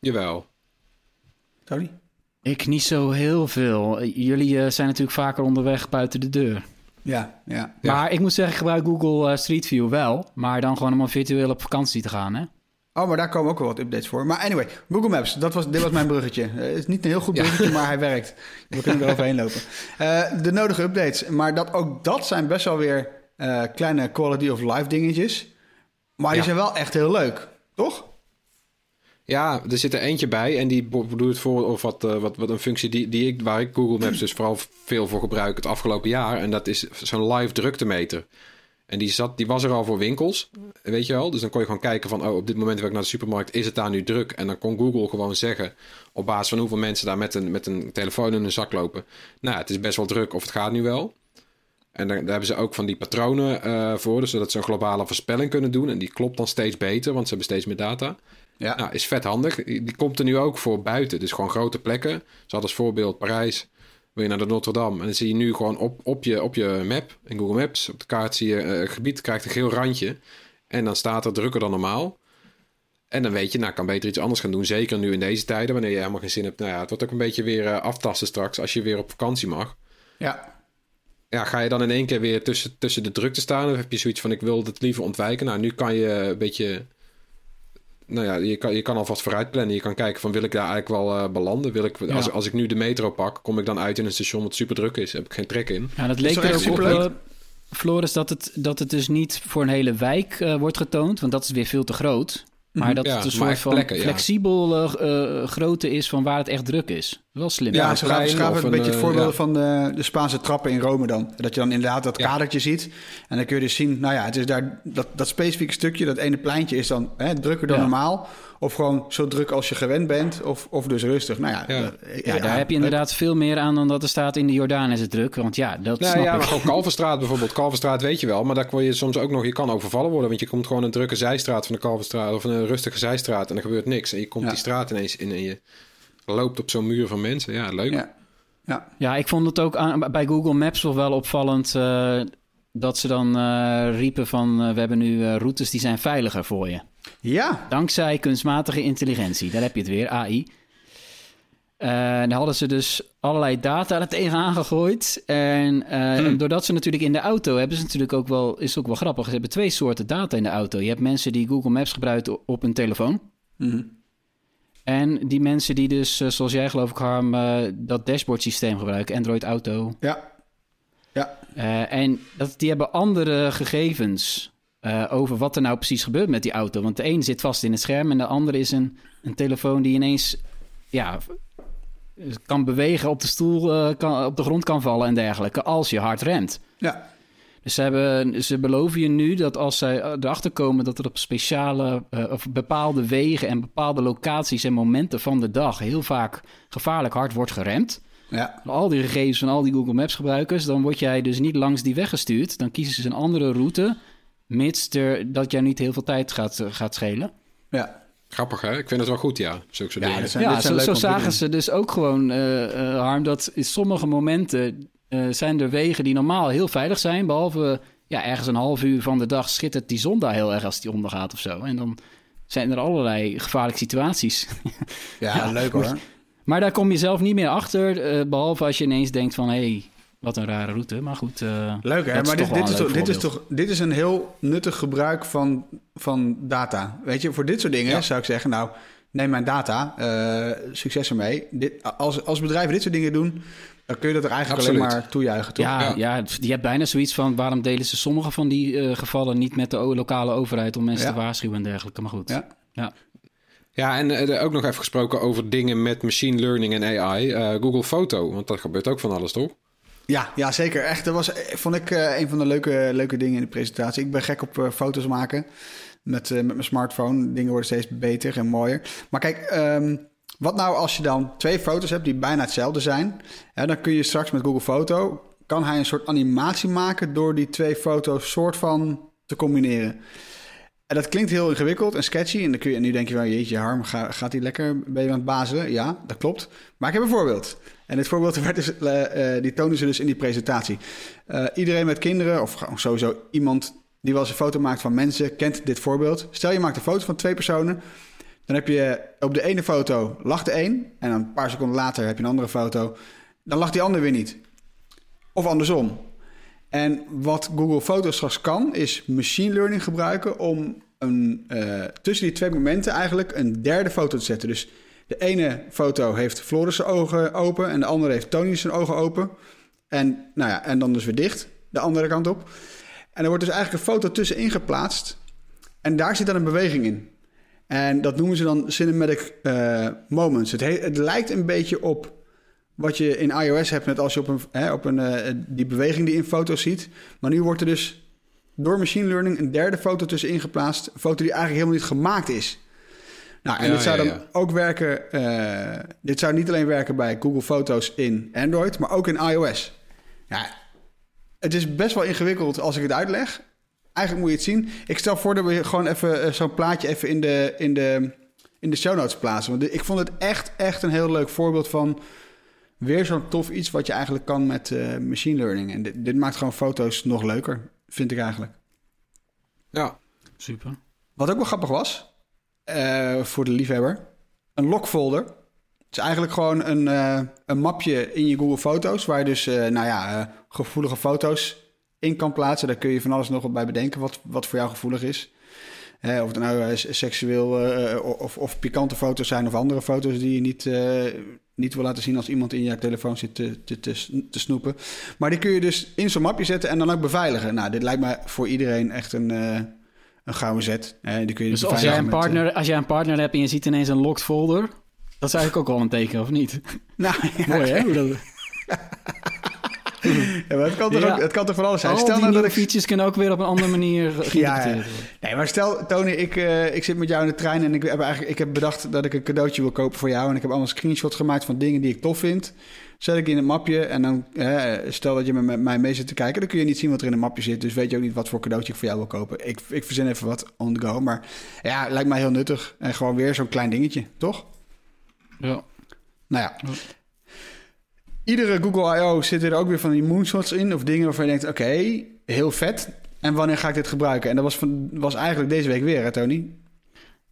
D: Jawel.
C: Tony?
E: Ik niet zo heel veel. Jullie eh, zijn natuurlijk vaker onderweg buiten de deur.
C: Ja, ja.
D: Ja.
E: Maar ik moet zeggen, ik gebruik Google Street View wel. Maar dan gewoon om een virtueel op vakantie te gaan, hè?
C: Oh, maar daar komen ook wel wat updates voor. Maar anyway, Google Maps, dat was, dit was mijn bruggetje. Eh, Het is niet een heel goed bruggetje, maar hij werkt. We kunnen er overheen lopen. Eh, de nodige updates. Maar dat, ook dat zijn best wel weer eh, kleine quality of life dingetjes. Maar die
D: Ja.
C: zijn wel echt heel leuk, toch?
D: Ja, er zit er eentje bij en die be- bedoelt voor of wat, eh, wat, wat een functie die, die ik, waar ik Google Maps dus vooral veel voor gebruik het afgelopen jaar. En dat is zo'n live druktemeter. En die, zat, die was er al voor winkels, weet je wel. Dus dan kon je gewoon kijken van, oh, op dit moment dat ik naar de supermarkt, is het daar nu druk? En dan kon Google gewoon zeggen, op basis van hoeveel mensen daar met een, met een telefoon in hun zak lopen. Nou, het is best wel druk of het gaat nu wel. En daar, daar hebben ze ook van die patronen eh, voor, dus zodat ze een globale voorspelling kunnen doen. En die klopt dan steeds beter, want ze hebben steeds meer data.
C: Ja.
D: Nou, is vet handig. Die die komt er nu ook voor buiten. Dus gewoon grote plekken. Ze hadden als voorbeeld Parijs. Wil je naar de Notre Dame. En dan zie je nu gewoon op, op, je, op je map, in Google Maps, op de kaart zie je eh, het gebied krijgt een geel randje. En dan staat er drukker dan normaal. En dan weet je, nou, ik kan beter iets anders gaan doen. Zeker nu in deze tijden, wanneer je helemaal geen zin hebt. Nou ja, het wordt ook een beetje weer eh, aftasten straks als je weer op vakantie mag.
C: Ja.
D: Ja, ga je dan in één keer weer tussen, tussen de drukte staan? Of heb je zoiets van, ik wil het liever ontwijken? Nou, nu kan je een beetje... Nou ja, je kan, je kan alvast vooruit plannen. Je kan kijken van, wil ik daar eigenlijk wel eh, belanden? Wil ik,
E: Ja.
D: als, als ik nu de metro pak, kom ik dan uit in een station wat super druk is? Heb ik geen trek in?
E: Ja, dat leek er ook op, eh, Floris, dat het, dat het dus niet voor een hele wijk eh, wordt getoond. Want dat is weer veel te groot. Maar dat
D: Ja,
E: het een soort van
D: plekken,
E: flexibel grootte is van waar het echt druk is. Wel slim.
C: Ja, ze gaven,
D: trein
C: gaven een
D: een,
C: beetje het
D: eh,
C: voorbeeld
D: ja.
C: van de, de Spaanse trappen in Rome dan. Dat je dan inderdaad dat
D: Ja.
C: kadertje ziet. En dan kun je dus zien, nou ja, het is daar, dat, dat specifieke stukje, dat ene pleintje is dan hè, drukker dan
E: Ja.
C: normaal. Of gewoon zo druk als je gewend bent. Of, of dus rustig. Nou ja,
D: Ja.
E: Ja, daar heb je inderdaad veel meer aan dan dat er staat in de Jordaan is het druk. Want ja, dat
D: Nou
E: snap
D: ja,
E: ik.
D: maar gewoon Kalverstraat bijvoorbeeld. Kalverstraat weet je wel, maar daar kon je soms ook nog... Je kan overvallen worden, want je komt gewoon een drukke zijstraat van de Kalverstraat... of een rustige zijstraat en er gebeurt niks. En je komt
C: Ja.
D: die straat ineens in en je loopt op zo'n muur van mensen. Ja, leuk.
C: Ja. Ja.
E: Ja, ik vond het ook aan, bij Google Maps wel wel opvallend eh, dat ze dan eh, riepen van eh, we hebben nu routes die zijn veiliger voor je.
C: ja,
E: Dankzij kunstmatige intelligentie. Daar heb je het weer, AI. Eh daar hadden ze dus allerlei data er tegenaan gegooid. En eh, doordat ze natuurlijk in de auto hebben ze natuurlijk ook wel, is ook wel grappig. Ze hebben twee soorten data in de auto. Je hebt mensen die Google Maps gebruiken op hun telefoon.
C: Mhm.
E: En die mensen die dus, eh, zoals jij geloof ik, Harm, eh, dat dashboard systeem gebruiken, Android Auto.
C: ja, ja.
E: Eh, en dat, die hebben andere gegevens over wat er nou precies gebeurt met die auto. Want de een zit vast in het scherm en de andere is een, een telefoon die ineens ja, kan bewegen op de stoel, kan, op de grond kan vallen en dergelijke, als je hard remt.
C: Ja,
E: Dus ze, hebben, ze beloven je nu dat als zij erachter komen dat er op speciale eh, of bepaalde wegen en bepaalde locaties en momenten van de dag heel vaak gevaarlijk hard wordt geremd.
C: ja.
E: Al die gegevens van al die Google Maps gebruikers, dan word jij dus niet langs die weg gestuurd. Dan kiezen ze een andere route, mits er, dat jij niet heel veel tijd gaat, eh, gaat schelen.
C: ja.
D: Grappig, hè? Ik vind het wel goed, ja. Zulke soort
C: Ja,
D: dingen.
C: dat zijn,
E: ja,
C: dit zijn
E: zo, zagen ze dus ook gewoon, eh, eh, Harm, dat in sommige momenten zijn er wegen die normaal heel veilig zijn. Behalve ja, ergens een half uur van de dag schittert die zon daar heel erg als die ondergaat of zo. En dan zijn er allerlei gevaarlijke situaties.
C: Ja,
E: Ja,
C: leuk hoor.
E: maar daar kom je zelf niet meer achter, eh, behalve als je ineens denkt van... hé, hey, wat een rare route. Maar goed, eh,
C: Leuk hè, maar dit, is
E: een
C: toch, dit, is
E: voorbeeld.
C: toch, dit is een heel nuttig gebruik van, van data. Weet je, voor dit soort dingen
D: Ja.
C: zou ik zeggen, nou, neem mijn data, eh, succes ermee. Dit, als, als bedrijven dit soort dingen doen, dan kun je dat er eigenlijk
D: Absoluut.
C: alleen maar toejuichen, toch?
E: Ja,
D: Ja.
E: ja. je hebt bijna zoiets van... waarom delen ze sommige van die eh, gevallen niet met de lokale overheid... om mensen
C: Ja.
E: te waarschuwen en dergelijke. Maar goed.
C: Ja.
E: ja.
D: Ja, en eh, ook nog even gesproken over dingen met machine learning en AI. Eh, Google Foto, want dat gebeurt ook van alles, toch?
C: Ja, ja, zeker. Echt, dat was, vond ik eh, een van de leuke, leuke dingen in de presentatie. Ik ben gek op eh, foto's maken met, eh, met mijn smartphone. Dingen worden steeds beter en mooier. Maar kijk, ehm, wat nou als je dan twee foto's hebt die bijna hetzelfde zijn? Dan kun je straks met Google Foto... kan hij een soort animatie maken... door die twee foto's soort van te combineren. En dat klinkt heel ingewikkeld en sketchy. En, dan kun je, en nu denk je wel, jeetje, Harm, ga, gaat hij lekker? Ben je aan het bazelen? Ja, dat klopt. Maar ik heb een voorbeeld. En dit voorbeeld werd dus, eh, eh, die tonen ze dus in die presentatie. Eh, iedereen met kinderen, of sowieso iemand die wel eens een foto maakt van mensen, kent dit voorbeeld. Stel je maakt een foto van twee personen. Dan heb je op de ene foto lacht de een. En een paar seconden later heb je een andere foto. Dan lacht die ander weer niet. Of andersom. En wat Google Foto's straks kan, is machine learning gebruiken om een, eh, tussen die twee momenten eigenlijk een derde foto te zetten. Dus de ene foto heeft Floris zijn ogen open en de andere heeft Tony zijn ogen open. En, nou ja, en dan dus weer dicht, de andere kant op. En er wordt dus eigenlijk een foto tussenin geplaatst. En daar zit dan een beweging in. En dat noemen ze dan cinematic eh, moments. Het, he- het lijkt een beetje op wat je in iOS hebt met als je op een, hè, op een eh, die beweging die in foto's ziet. Maar nu wordt er dus door machine learning een derde foto tussenin geplaatst. Een foto die eigenlijk helemaal niet gemaakt is. Nou, en
D: Ja,
C: dit zou dan
D: ja.
C: ook werken. eh, dit zou niet alleen werken bij Google Foto's in Android, maar ook in iOS. Ja, het is best wel ingewikkeld als ik het uitleg. Eigenlijk moet je het zien. Ik stel voor dat we gewoon even eh, zo'n plaatje even in de, in, de, in de show notes plaatsen. Want ik vond het echt, echt een heel leuk voorbeeld van weer zo'n tof iets wat je eigenlijk kan met eh, machine learning. En dit, dit maakt gewoon foto's nog leuker, vind ik eigenlijk.
D: Ja.
E: Super.
C: Wat ook wel grappig was, eh, voor de liefhebber, een lockfolder. Het is eigenlijk gewoon een, eh, een mapje in je Google Foto's, waar je dus, eh, nou ja, eh, gevoelige foto's in kan plaatsen. Daar kun je van alles nog wat bij bedenken, wat, wat voor jou gevoelig is. Eh, of het nou eh, seksueel eh, of, of pikante foto's zijn of andere foto's die je niet, eh, niet wil laten zien als iemand in je telefoon zit te, te, te, snoepen. Maar die kun je dus in zo'n mapje zetten en dan ook beveiligen. Nou, dit lijkt me voor iedereen echt een, eh, een gouden zet. Eh, die kun je
E: Dus als jij, een
C: met, eh,
E: partner, als jij een partner hebt en je ziet ineens een locked folder... dat is eigenlijk ook wel een teken, of niet?
C: nou, ja,
E: Mooi, hè?
C: Ja, maar het, kan toch ook, het kan toch van alles zijn.
E: Al
C: Stel
E: die
C: nou dat ik...
E: features kunnen ook weer op een andere manier geïnterpreteerd worden.
C: Nee, maar stel, Tony, ik, eh, ik zit met jou in de trein en ik heb, eigenlijk, ik heb bedacht dat ik een cadeautje wil kopen voor jou. En ik heb allemaal screenshots gemaakt van dingen die ik tof vind. Zet ik in een mapje en dan, eh, stel dat je met, met mij mee zit te kijken, dan kun je niet zien wat er in een mapje zit. Dus weet je ook niet wat voor cadeautje ik voor jou wil kopen. Ik, ik verzin even wat on the go, maar ja, lijkt mij heel nuttig. En gewoon weer zo'n klein dingetje, toch?
E: Ja.
C: Nou ja. Iedere Google I.O. zitten er ook weer van die moonshots in. Of dingen waarvan je denkt, oké, heel vet. En wanneer ga ik dit gebruiken? En dat was, was eigenlijk deze week weer, hè Tony?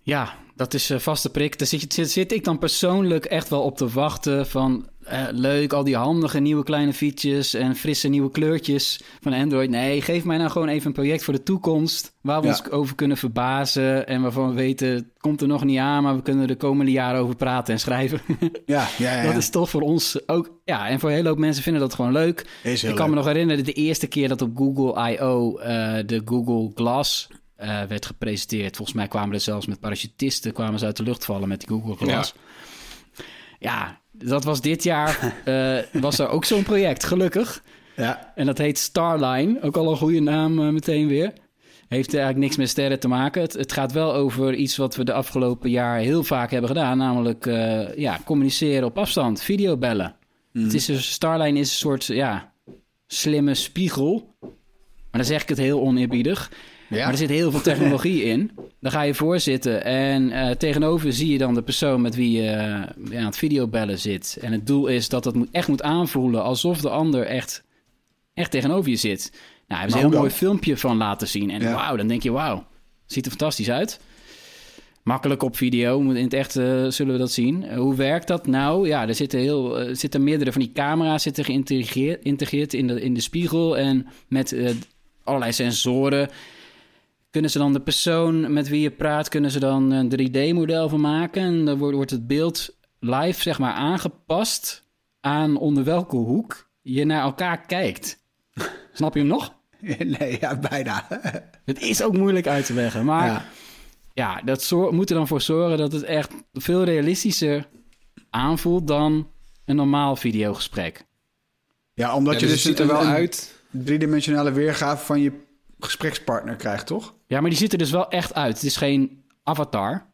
E: Ja, dat is een vaste prik. Daar zit, zit, zit ik dan persoonlijk echt wel op te wachten van... eh, leuk, al die handige nieuwe kleine features en frisse nieuwe kleurtjes van Android. Nee, geef mij nou gewoon even een project voor de toekomst... waar we
C: Ja.
E: ons over kunnen verbazen en waarvan we weten... het komt er nog niet aan, maar we kunnen er de komende jaren over praten en schrijven.
C: Ja, ja, ja.
E: Dat is toch voor ons ook... Ja, en voor een hele hoop mensen vinden dat gewoon leuk. Ik kan
C: leuk.
E: me nog herinneren, de eerste keer dat op Google I.O. eh, de Google Glass eh, werd gepresenteerd. Volgens mij kwamen er zelfs met parachutisten kwamen ze uit de lucht vallen met die Google Glass. Ja, dat was dit jaar, eh, was er ook zo'n project, gelukkig.
C: Ja.
E: En dat heet Starline, ook al een goede naam eh, meteen weer. Heeft eigenlijk niks met sterren te maken. Het, het gaat wel over iets wat we de afgelopen jaar heel vaak hebben gedaan. Namelijk eh, ja, communiceren op afstand, videobellen. Het is dus, Starline is een soort ja, slimme spiegel. Maar dan zeg ik het heel oneerbiedig.
C: Ja.
E: Maar er zit heel veel technologie in. Dan ga je voorzitten en eh, tegenover zie je dan de persoon met wie je eh, ja, aan het videobellen zit. En het doel is dat het moet, echt moet aanvoelen alsof de ander echt, echt tegenover je zit. Nou, hebben ze een
C: hoe
E: heel mooi filmpje van laten zien. En
C: Ja.
E: wauw, dan denk je wauw, ziet er fantastisch uit. Makkelijk op video, in het echt eh, zullen we dat zien. Hoe werkt dat nou? Ja, er zitten, heel, zitten meerdere van die camera's zitten geïntegreerd in de, in de spiegel. En met allerlei sensoren kunnen ze dan de persoon met wie je praat, kunnen ze dan een 3D-model van maken. En dan wordt, wordt het beeld live, zeg maar, aangepast aan onder welke hoek je naar elkaar kijkt. Snap je hem nog?
C: Nee, ja, bijna.
E: Het is ook moeilijk uit te leggen, maar ja,
C: Ja.
E: dat zor- moet er dan voor zorgen dat het echt veel realistischer aanvoelt dan een normaal videogesprek.
C: Ja, omdat
D: Ja,
C: je
D: dus
C: dus
D: het ziet er wel
C: een
D: uit.
C: driedimensionale weergave van je gesprekspartner krijgt, toch?
E: Ja, maar die ziet er dus wel echt uit. Het is geen avatar.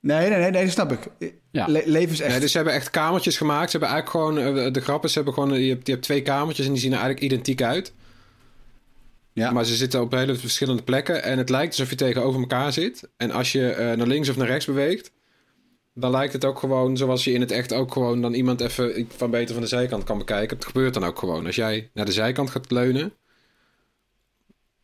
C: Nee, nee, nee, nee dat snap ik.
E: Ja.
C: Le- levensecht.
D: Nee, dus ze hebben echt kamertjes gemaakt. Ze hebben eigenlijk gewoon, eh, de grap is, ze hebben gewoon, je hebt, je hebt twee kamertjes en die zien er eigenlijk identiek uit.
C: ja.
D: Maar ze zitten op hele verschillende plekken en het lijkt alsof je tegenover elkaar zit. En als je eh, naar links of naar rechts beweegt, dan lijkt het ook gewoon zoals je in het echt ook gewoon dan iemand even van beter van de zijkant kan bekijken. Het gebeurt dan ook gewoon. Als jij naar de zijkant gaat leunen,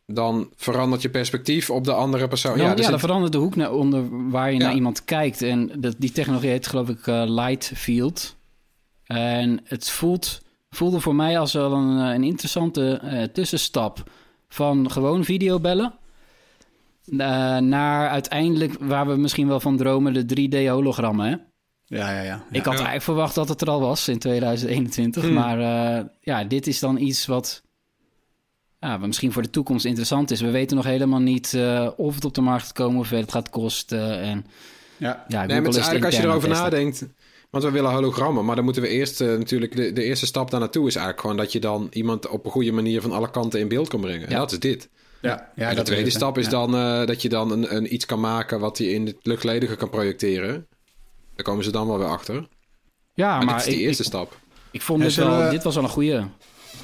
D: dan verandert je perspectief op de andere persoon.
E: Dan, ja, dan verandert de hoek naar onder waar je
D: Ja.
E: naar iemand kijkt. En dat, die technologie heet geloof ik eh, light field. En het voelt, voelde voor mij als wel een, eh, een interessante eh, tussenstap van gewoon videobellen. naar uiteindelijk waar we misschien wel van dromen, de 3D-hologrammen. Hè?
C: ja, ja, ja.
E: Ik had
D: Ja.
E: eigenlijk verwacht dat het er al was in 2021.
D: Hmm.
E: Maar eh, ja, dit is dan iets wat, ja, wat misschien voor de toekomst interessant is. We weten nog helemaal niet eh, of het op de markt gaat komen, hoeveel het gaat kosten. En
C: ja.
E: ja,
D: Nee, maar het is eigenlijk als je erover
E: testen.
D: nadenkt. Want we willen hologrammen, maar dan moeten we eerst eh, natuurlijk... De, de eerste stap daar naartoe is eigenlijk gewoon dat je dan iemand op een goede manier van alle kanten in beeld kan brengen. En
E: Ja.
D: dat is dit.
C: Ja, ja,
D: en de tweede
C: het,
D: stap is
C: Ja.
D: dan eh, dat je dan een, een iets kan maken wat je in het luchtledige kan projecteren. Daar komen ze dan wel weer achter.
E: Ja,
D: Maar,
E: maar
D: dit is die
E: ik,
D: eerste
E: ik,
D: stap.
E: ik vond
C: En
E: dit
C: zullen
E: wel,
C: we-
E: dit was wel een goede.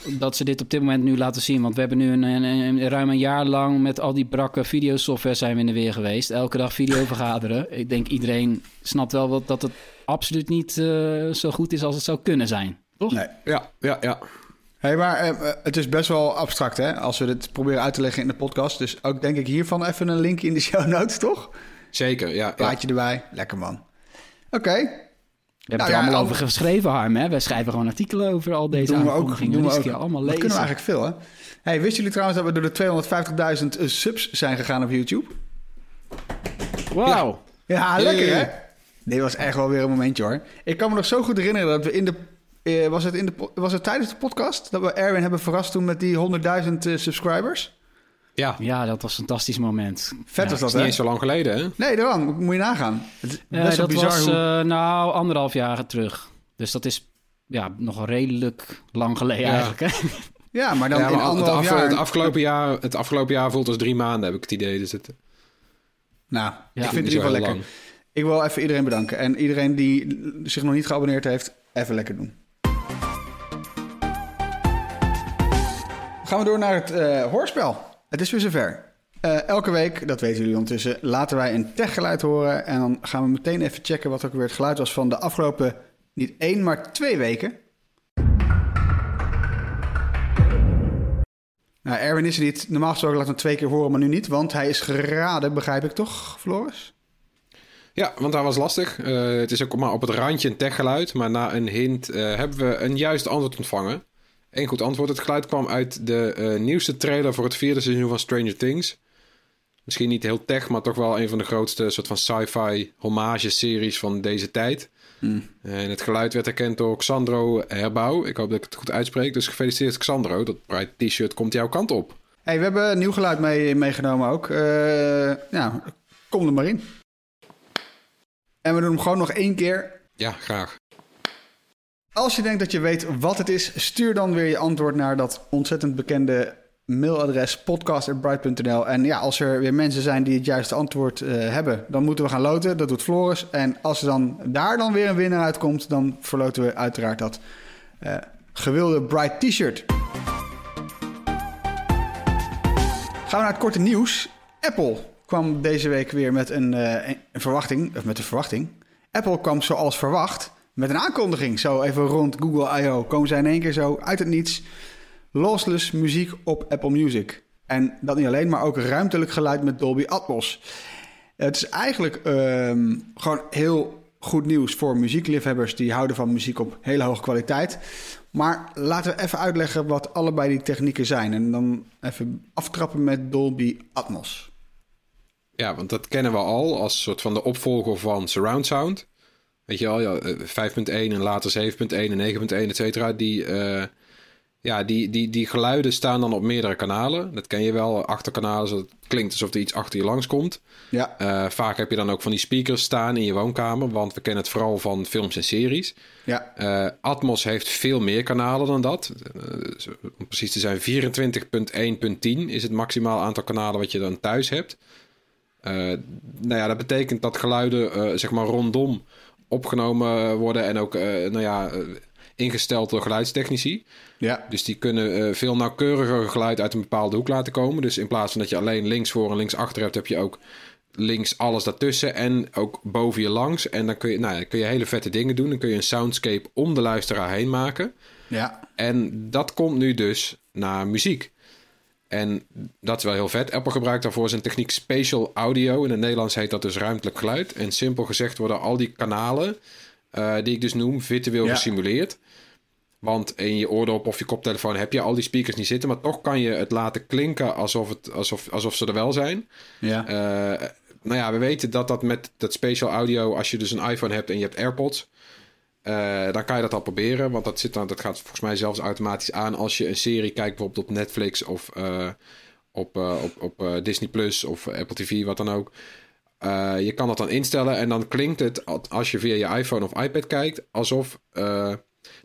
E: Dat ze dit op dit moment nu laten zien. Want we hebben nu een, een, een- ruim een jaar lang met al die brakke videosoftware zijn we in de weer geweest. Elke dag video vergaderen. Ik denk iedereen snapt wel wat, dat het absoluut niet eh, zo goed is als het zou kunnen zijn. Toch?
C: Nee.
D: Ja, ja, ja.
C: Hey, maar eh, eh, het is best wel abstract, hè? Als we dit proberen uit te leggen in de podcast. Dus ook denk ik hiervan even een linkje in de show notes, toch?
D: Zeker, ja. ja.
C: Plaatje erbij. Lekker, man. Oké.
E: Hebben
C: Nou
E: er
C: ja,
E: allemaal
C: al-
E: over geschreven, Harm. Hè? Wij schrijven gewoon artikelen over al deze
C: doen we ook. Doen we ook.
E: allemaal
C: Dat kunnen we eigenlijk veel, hè? Hey, wisten jullie trouwens dat we door de 250.000 subs zijn gegaan op YouTube?
E: Wauw.
C: Ja, lekker, hè? Dit was echt wel weer een momentje, hoor. Ik kan me nog zo goed herinneren dat we in de... eh, was, het in de was het tijdens de podcast dat we Erwin hebben verrast toen met die 100.000 eh, subscribers?
D: Ja,
E: Ja, dat was een fantastisch moment.
C: Vet
E: Ja.
C: was
D: dat
C: dat,
D: is niet
C: hè?
D: eens zo lang geleden, hè?
C: Nee, daarom. Moet je nagaan. Het is best wel
E: dat
C: bizar
E: was
C: hoe...
E: eh, nou anderhalf jaar terug. Dus dat is ja, nog redelijk lang geleden
D: Ja.
E: eigenlijk. Hè?
C: Ja, maar dan
D: ja,
C: in
D: het,
C: anderhalf
D: af-
C: jaar...
D: het, afgelopen jaar, het afgelopen jaar voelt als drie maanden, heb ik het idee. Dus het,
C: Nou, ik vind het in ieder geval lekker.
D: lang.
C: Ik wil even iedereen bedanken. En iedereen die zich nog niet geabonneerd heeft, even lekker doen. Gaan we door naar het eh, hoorspel. Het is weer zover. Eh, elke week, dat weten jullie ondertussen, laten wij een techgeluid horen. En dan gaan we meteen even checken wat ook weer het geluid was van de afgelopen, niet één, maar twee weken. Nou, Erwin is er niet. Normaal gesproken laat hem twee keer horen, maar nu niet. Want hij is geraden, begrijp ik toch, Floris?
D: Ja, want dat was lastig. Eh, het is ook maar op het randje een techgeluid. Maar na een hint eh, hebben we een juist antwoord ontvangen. Eén goed antwoord. Het geluid kwam uit de eh, nieuwste trailer voor het vierde seizoen van Stranger Things. Misschien niet heel tech, maar toch wel een van de grootste soort van sci-fi hommage-series van deze tijd. En het geluid werd herkend door Xandro Herbouw. Ik hoop dat ik het goed uitspreek. Dus gefeliciteerd Xandro. Dat Bright T-shirt komt jouw kant op.
C: Hey, we hebben nieuw geluid mee, meegenomen ook. Uh, ja, kom er maar in. En we doen hem gewoon nog één keer.
D: Ja, graag.
C: Als je denkt dat je weet wat het is, stuur dan weer je antwoord naar dat ontzettend bekende mailadres podcast.bright.nl. En ja, als er weer mensen zijn die het juiste antwoord uh, hebben, dan moeten we gaan loten. Dat doet Floris. En als er dan daar dan weer een winnaar uitkomt, dan verloten we uiteraard dat uh, gewilde Bright T-shirt. Gaan we naar het korte nieuws. Apple kwam deze week weer met een, uh, een verwachting, of met een verwachting. Apple kwam zoals verwacht met een aankondiging. Zo even rond Google I.O. komen zij in één keer zo uit het niets. Lossless muziek op Apple Music. En dat niet alleen, maar ook ruimtelijk geluid met Dolby Atmos. Het is eigenlijk uh, gewoon heel goed nieuws voor muziekliefhebbers die houden van muziek op hele hoge kwaliteit. Maar laten we even uitleggen wat allebei die technieken zijn. En dan even aftrappen met Dolby Atmos.
D: Ja, want dat kennen we al als soort van de opvolger van surround sound. Weet je wel, ja, 5.1 en later 7.1 en 9.1, et cetera. Die, uh, ja, die, die, die geluiden staan dan op meerdere kanalen. Dat ken je wel, achterkanalen, het klinkt alsof er iets achter je langs komt.
C: Ja.
D: Uh, vaak heb je dan ook van die speakers staan in je woonkamer, want we kennen het vooral van films en series.
C: Ja.
D: Uh, Atmos heeft veel meer kanalen dan dat. Om precies te zijn, 24.1.10 is het maximaal aantal kanalen wat je dan thuis hebt. nou ja, dat betekent dat geluiden zeg maar rondom opgenomen worden en ook nou ja, ingesteld door geluidstechnici.
C: Ja.
D: Dus die kunnen uh, veel nauwkeuriger geluid uit een bepaalde hoek laten komen. Dus in plaats van dat je alleen links voor en links achter hebt, heb je ook links alles daartussen en ook boven je langs. En dan kun je, nou, kun je hele vette dingen doen. Dan kun je een soundscape om de luisteraar heen maken.
C: Ja.
D: En dat komt nu dus naar muziek. En dat is wel heel vet. Apple gebruikt daarvoor zijn techniek spatial audio. In het Nederlands heet dat dus ruimtelijk geluid. En simpel gezegd worden al die kanalen, uh, die ik dus noem, virtueel ja. gesimuleerd. Want in je oordop of je koptelefoon heb je al die speakers niet zitten, maar toch kan je het laten klinken alsof, het, alsof, alsof ze er wel zijn.
C: Ja.
D: Uh, nou ja, we weten dat dat met dat spatial audio, als je dus een iPhone hebt en je hebt AirPods, uh, dan kan je dat al proberen. Want dat, zit dan, dat gaat volgens mij zelfs automatisch aan als je een serie kijkt, bijvoorbeeld op Netflix of uh, op, op, op Disney Plus of Apple TV, wat dan ook. je kan dat dan instellen en dan klinkt het als je via je iPhone of iPad kijkt, alsof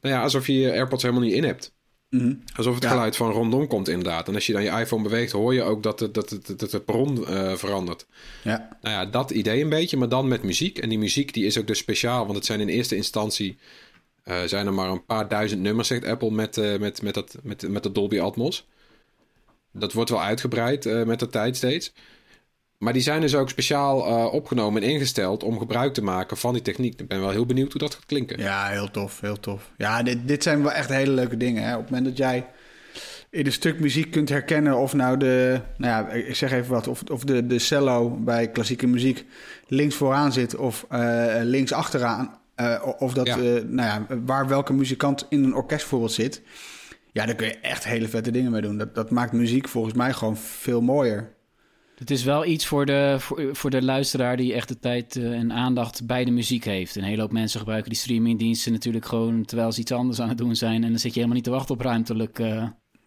D: nou ja, alsof je je AirPods helemaal niet in hebt.
C: Mm -hmm.
D: Alsof het
C: Ja.
D: geluid van rondom komt, inderdaad. En als je dan je iPhone beweegt, hoor je ook dat het, dat het, dat het bron eh, verandert.
C: Ja.
D: Nou ja, dat idee een beetje, maar dan met muziek. En die muziek die is ook dus speciaal, want het zijn in eerste instantie... eh, zijn er maar een paar duizend nummers, zegt Apple, met, eh, met, met, dat, met, met dat Dolby Atmos. Dat wordt wel uitgebreid met de tijd steeds. Maar die zijn dus ook speciaal eh, opgenomen en ingesteld om gebruik te maken van die techniek. Ik ben wel heel benieuwd hoe dat gaat klinken.
C: Ja, heel tof, heel tof. Ja, dit, dit zijn wel echt hele leuke dingen. Hè? Op het moment dat jij in een stuk muziek kunt herkennen of nou de, nou ja, ik zeg even wat, of, of de, de cello bij klassieke muziek links vooraan zit of uh, links achteraan. Uh, of dat,
D: ja.
C: nou ja, waar welke muzikant in een orkest bijvoorbeeld zit. Ja, daar kun je echt hele vette dingen mee doen. Dat, dat maakt muziek volgens mij gewoon veel mooier.
E: Het is wel iets voor de, voor, voor de luisteraar die echt de tijd uh, en aandacht bij de muziek heeft. Een hele hoop mensen gebruiken die streamingdiensten natuurlijk gewoon terwijl ze iets anders aan het doen zijn. En dan zit je helemaal niet te wachten op ruimtelijk, uh,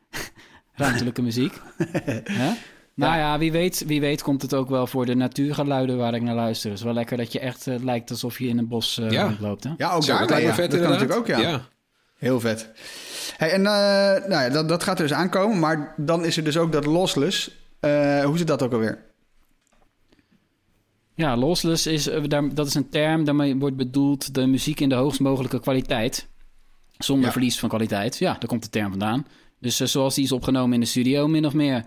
E: ruimtelijke muziek. huh? Nou ja, wie weet, wie weet komt het ook wel voor de natuurgeluiden waar ik naar luister. Het is wel lekker dat je echt uh, lijkt alsof je in een bos
D: Ja.
E: rondloopt. Hè?
C: Ja, ook
D: Zo,
C: daar.
D: dat lijkt me
C: ja.
D: vet
C: dat kan natuurlijk ook, ja.
D: ja.
C: Heel vet. Hey, en uh, nou ja, dat, dat gaat er dus aankomen. Maar dan is er dus ook dat lossless. Uh, hoe zit dat ook alweer?
E: Ja, lossless is, daar, dat is een term, daarmee wordt bedoeld de muziek in de hoogst mogelijke kwaliteit. Zonder
C: Ja.
E: verlies van kwaliteit. Ja, daar komt de term vandaan. Dus uh, zoals die is opgenomen in de studio, min of meer.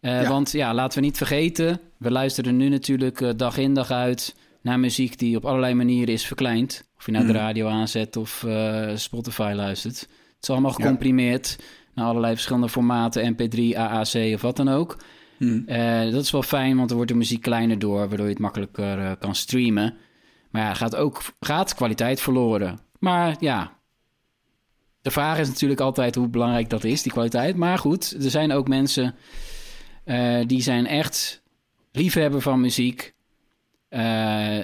E: Uh,
C: Ja.
E: Want ja, laten we niet vergeten, we luisteren nu natuurlijk uh, dag in dag uit naar muziek die op allerlei manieren is verkleind. Of je nou de
C: Mhm.
E: radio aanzet of Spotify luistert. Het is allemaal
C: Ja.
E: gecomprimeerd naar allerlei verschillende formaten, MP3, AAC of wat dan ook.
C: Hm.
E: Uh, dat is wel fijn, want dan wordt de muziek kleiner door, waardoor je het makkelijker uh, kan streamen. Maar ja, gaat ook gaat kwaliteit verloren. Maar ja, de vraag is natuurlijk altijd hoe belangrijk dat is, die kwaliteit. Maar goed, er zijn ook mensen uh, die zijn echt liefhebber van muziek.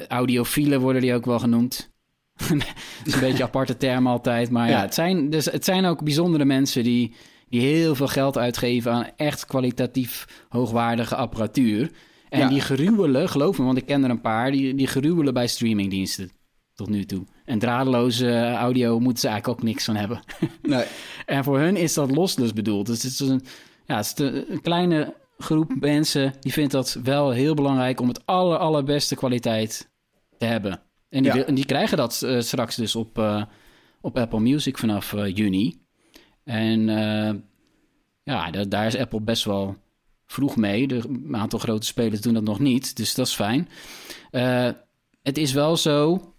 E: Audiofielen worden die ook wel genoemd. dat is een beetje een aparte term altijd. Maar ja,
C: Ja.
E: het, zijn, dus het zijn ook bijzondere mensen die die heel veel geld uitgeven aan echt kwalitatief hoogwaardige apparatuur. En
C: Ja.
E: die geruwelen, geloof me, want ik ken er een paar, die, die geruwelen bij streamingdiensten tot nu toe. En draadloze audio moeten ze eigenlijk ook niks van hebben.
C: Nee.
E: En voor hun is dat lossless bedoeld. Dus het is een, ja, het is een kleine groep mensen die vindt dat wel heel belangrijk om het aller, allerbeste kwaliteit te hebben. En die,
C: Ja.
E: wil- en die krijgen dat eh, straks dus op, eh, op Apple Music vanaf eh, juni. En eh, ja, da- daar is Apple best wel vroeg mee. De, een aantal grote spelers doen dat nog niet, dus dat is fijn. Eh, het is wel zo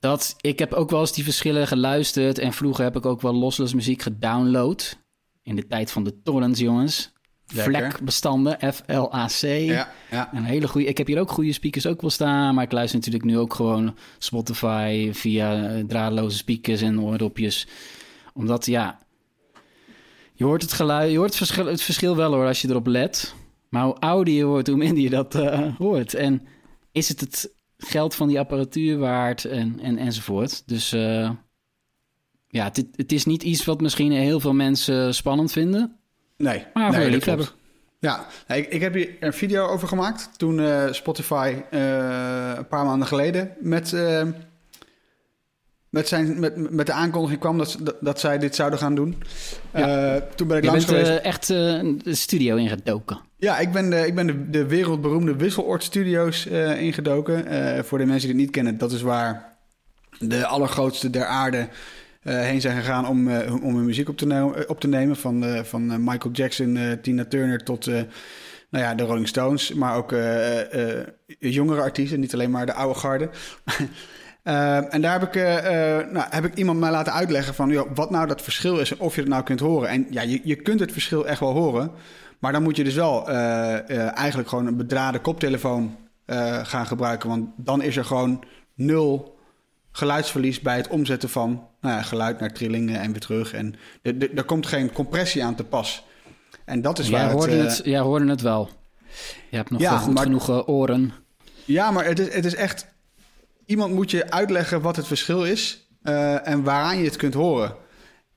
E: dat ik heb ook wel eens die verschillen geluisterd. En vroeger heb ik ook wel lossless muziek gedownload. In de tijd van de torrents, jongens. Vlekbestanden, F-L-A-C.
C: Ja, ja.
E: Een hele goede. Ik heb hier ook goede speakers ook wel staan, maar ik luister natuurlijk nu ook gewoon Spotify via eh, draadloze speakers en oordopjes. Omdat ja, je hoort het geluid, je hoort het verschil, het verschil wel hoor als je erop let. Maar hoe ouder je wordt, hoe minder je dat eh, hoort. En is het het geld van die apparatuur waard en, en, enzovoort. Dus eh, ja, het, het is niet iets wat misschien heel veel mensen spannend vinden.
C: Nee.
E: Maar voor
C: nee,
E: liefhebber.
C: Ja, ik, ik heb hier een video over gemaakt toen eh, Spotify een paar maanden geleden met, met, zijn, met, met de aankondiging kwam dat, dat, dat zij dit zouden gaan doen.
E: Ja.
C: Eh, toen ben ik
E: Je
C: langs
E: bent
C: geweest.
E: eh, echt eh, de studio ingedoken.
C: Ja, ik ben de, ik ben de, de wereldberoemde Wisseloord Studios eh, ingedoken. Eh, voor de mensen die het niet kennen, dat is waar de allergrootste der aarde eh, heen zijn gegaan om, eh, om hun muziek op te, nemen- op te nemen. Van, eh, van eh, Michael Jackson, eh, Tina Turner tot eh, nou ja, de Rolling Stones. Maar ook eh, eh, jongere artiesten, niet alleen maar de oude garde. Eh, en daar heb ik, eh, eh, nou, heb ik iemand mij laten uitleggen van joh, wat nou dat verschil is en of je het nou kunt horen. En ja, je, je kunt het verschil echt wel horen. Maar dan moet je dus wel eigenlijk gewoon een bedraden koptelefoon gaan gebruiken. Want dan is er gewoon nul geluidsverlies bij het omzetten van nou ja, geluid naar trillingen en weer terug. En er- komt geen compressie aan te pas. En dat is
E: Jij
C: waar
E: hoorde,
C: het...
E: het, jij hoorde het wel. Je hebt nog
C: Ja,
E: wel goed
C: maar-
E: genoeg oren.
C: Ja, maar het is, het is echt... Iemand moet je uitleggen wat het verschil is eh, en waaraan je het kunt horen.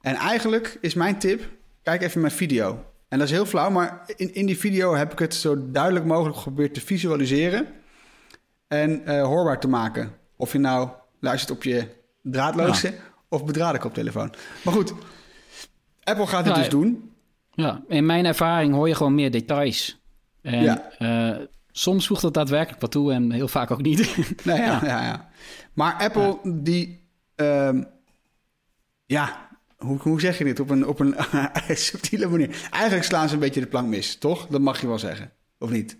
C: En eigenlijk is mijn tip, kijk even mijn video. En dat is heel flauw, maar in, in die video heb ik het zo duidelijk mogelijk geprobeerd te visualiseren en eh, hoorbaar te maken. Of je nou luistert op je draadloze of bedraden koptelefoon. Maar goed, Apple gaat het
E: Ja,
C: dus doen.
E: Ja, in mijn ervaring hoor je gewoon meer details. En
C: Ja.
E: eh, soms voegt dat daadwerkelijk wat toe en heel vaak ook niet.
C: Nee, ja,
E: Ja.
C: ja. Maar Apple, die... ehm, ja, hoe, hoe zeg je dit op een, op een subtiele manier? Eigenlijk slaan ze een beetje de plank mis, toch? Dat mag je wel zeggen. Of niet?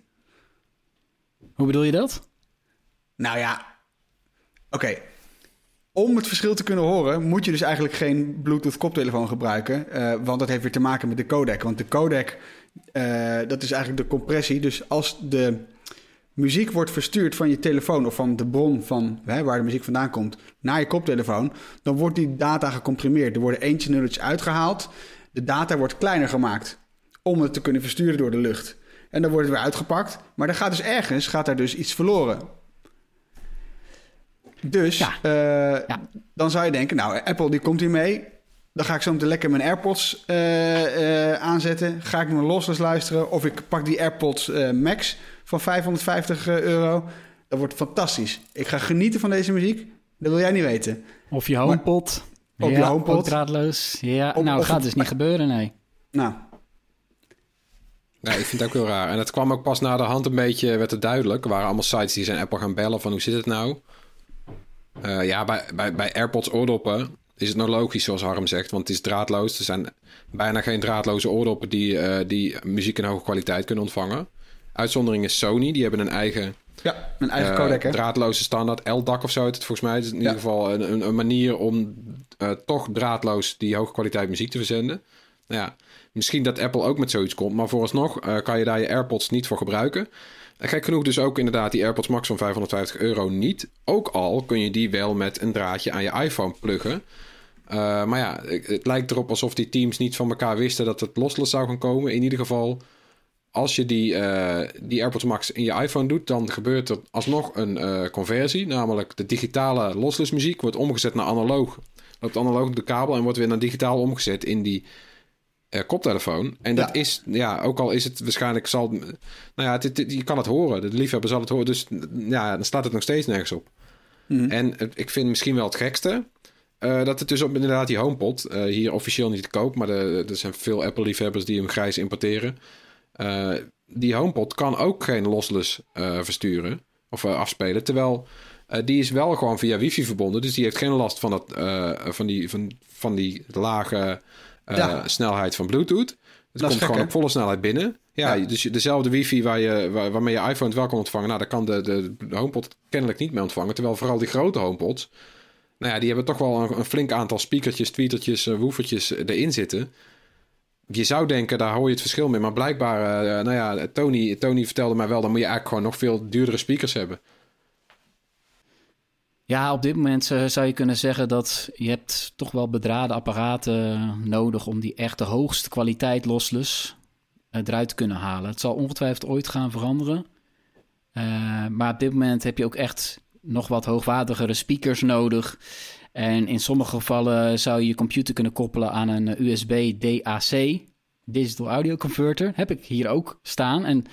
E: Hoe bedoel je dat?
C: Nou ja, oké. Om het verschil te kunnen horen, moet je dus eigenlijk geen Bluetooth koptelefoon gebruiken. eh, want dat heeft weer te maken met de codec. Want de codec, eh, dat is eigenlijk de compressie. Dus als de muziek wordt verstuurd van je telefoon of van de bron van hè, waar de muziek vandaan komt naar je koptelefoon, dan wordt die data gecomprimeerd. Er worden eentje nulletjes uitgehaald. De data wordt kleiner gemaakt om het te kunnen versturen door de lucht. En dan wordt het weer uitgepakt. Maar dan gaat dus ergens gaat er dus iets verloren. Dus
E: Ja.
C: eh,
E: Ja.
C: dan zou je denken, nou, Apple die komt hier mee. Dan ga ik zo meteen lekker mijn AirPods eh, eh, aanzetten. Ga ik mijn lossless luisteren. Of ik pak die AirPods eh, Max van 550 euro. Dat wordt fantastisch. Ik ga genieten van deze muziek. Dat wil jij niet weten.
E: Of je HomePod.
C: Op je HomePod.
E: ook draadloos. Ja,
C: Op-
E: nou, gaat
C: het-
E: dus niet gebeuren, nee.
C: Nou,
D: Nee, ik vind het ook heel raar. En het kwam ook pas na de hand een beetje, werd het duidelijk. Er waren allemaal sites die zijn Apple gaan bellen van hoe zit het nou? Eh, ja, bij, bij, bij AirPods oordoppen is het nou logisch zoals Harm zegt, want het is draadloos. Er zijn bijna geen draadloze oordoppen die, eh, die muziek in hoge kwaliteit kunnen ontvangen. Uitzondering is Sony, die hebben een eigen,
C: ja, een eigen
D: eh,
C: codec, hè?
D: draadloze standaard. LDAC of zo heet het volgens mij. Het is in
C: Ja.
D: ieder geval een, een, manier om eh, toch draadloos die hoge kwaliteit muziek te verzenden. Nou ja, misschien dat Apple ook met zoiets komt. Maar vooralsnog kan je daar je AirPods niet voor gebruiken. En gek genoeg dus ook inderdaad die AirPods Max van 550 euro niet. Ook al kun je die wel met een draadje aan je iPhone pluggen. Eh, maar ja, het lijkt erop alsof die teams niet van elkaar wisten dat het lossless zou gaan komen. In ieder geval, als je die, eh, die AirPods Max in je iPhone doet, dan gebeurt er alsnog een eh, conversie. Namelijk de digitale lossless muziek wordt omgezet naar analoog. Loopt analoog op de kabel en wordt weer naar digitaal omgezet in die koptelefoon. En dat
C: Ja.
D: is, ja, ook al is het waarschijnlijk zal, nou ja, het, het- je kan het horen. De liefhebber zal het horen. Dus ja, dan staat het nog steeds nergens op.
C: Mhm.
D: En ik vind misschien wel het gekste. Eh, dat het dus op inderdaad die HomePod, eh, hier officieel niet te koop, maar de- er zijn veel Apple-liefhebbers die hem grijs importeren. Eh, die HomePod kan ook geen lossless versturen of afspelen, terwijl die is wel gewoon via wifi verbonden, dus die heeft geen last van, dat, van, die, van, van die lage
C: Ja.
D: snelheid van Bluetooth. Het
C: is
D: komt
C: gek,
D: gewoon
C: hè?
D: op volle snelheid binnen. Ja,
C: Ja.
D: dus dezelfde wifi waar je, waar, waarmee je iPhone het wel kan ontvangen. Nou, daar kan de, de, de HomePod kennelijk niet mee ontvangen. Terwijl vooral die grote HomePods... Nou ja, die hebben toch wel een, flink aantal speakertjes, tweetertjes, eh, woofertjes erin zitten. Je zou denken, daar hoor je het verschil mee. Maar blijkbaar, eh, nou ja, Tony, Tony vertelde mij wel... dan moet je eigenlijk gewoon nog veel duurdere speakers hebben.
E: Ja, op dit moment eh, zou je kunnen zeggen dat je hebt toch wel bedraden apparaten nodig om die echt de hoogste kwaliteit lossless eh, eruit te kunnen halen. Het zal ongetwijfeld ooit gaan veranderen. Eh, maar op dit moment heb je ook echt nog wat hoogwaardigere speakers nodig. En in sommige gevallen zou je je computer kunnen koppelen aan een USB DAC, Digital Audio Converter. Heb ik hier ook staan. En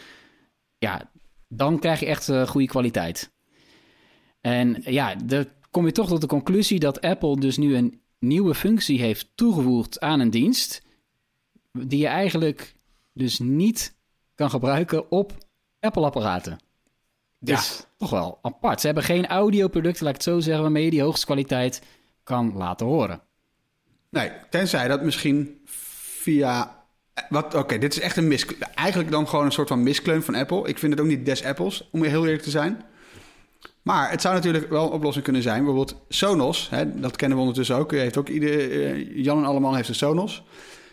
E: ja, dan krijg je echt eh, goede kwaliteit. En ja, dan kom je toch tot de conclusie dat Apple dus nu een nieuwe functie heeft toegevoegd aan een dienst. Die je eigenlijk dus niet kan gebruiken op Apple-apparaten. Dus toch wel apart. Ze hebben geen audioproducten, laat ik het zo zeggen, waarmee je die hoogste kwaliteit kan laten horen.
C: Nee, tenzij dat misschien via... Wat, Oké, dit is echt een mis... Eigenlijk dan gewoon een soort van miskleun van Apple. Ik vind het ook niet des Apples, om heel eerlijk te zijn. Maar het zou natuurlijk wel een oplossing kunnen zijn. Bijvoorbeeld Sonos, hè, dat kennen we ondertussen ook. Heeft ook ieder, eh, Jan en Alleman heeft een Sonos.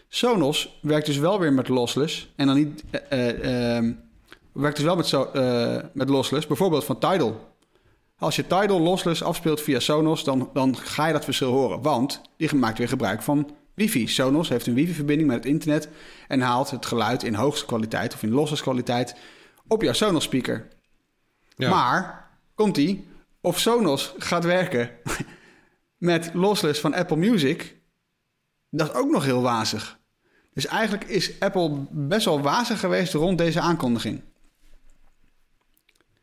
C: Sonos werkt dus wel weer met lossless. En dan niet... eh, eh, ehm, werkt dus wel met, zo, eh, met lossless. Bijvoorbeeld van Tidal. Als je Tidal lossless afspeelt via Sonos, dan, dan ga je dat verschil horen. Want die maakt weer gebruik van wifi. Sonos heeft een wifi-verbinding met het internet... en haalt het geluid in hoogste kwaliteit of in lossless kwaliteit... op jouw Sonos-speaker.
D: Ja.
C: Maar, komt ie, of Sonos gaat werken met lossless van Apple Music... dat is ook nog heel wazig. Dus eigenlijk is Apple best wel wazig geweest rond deze aankondiging.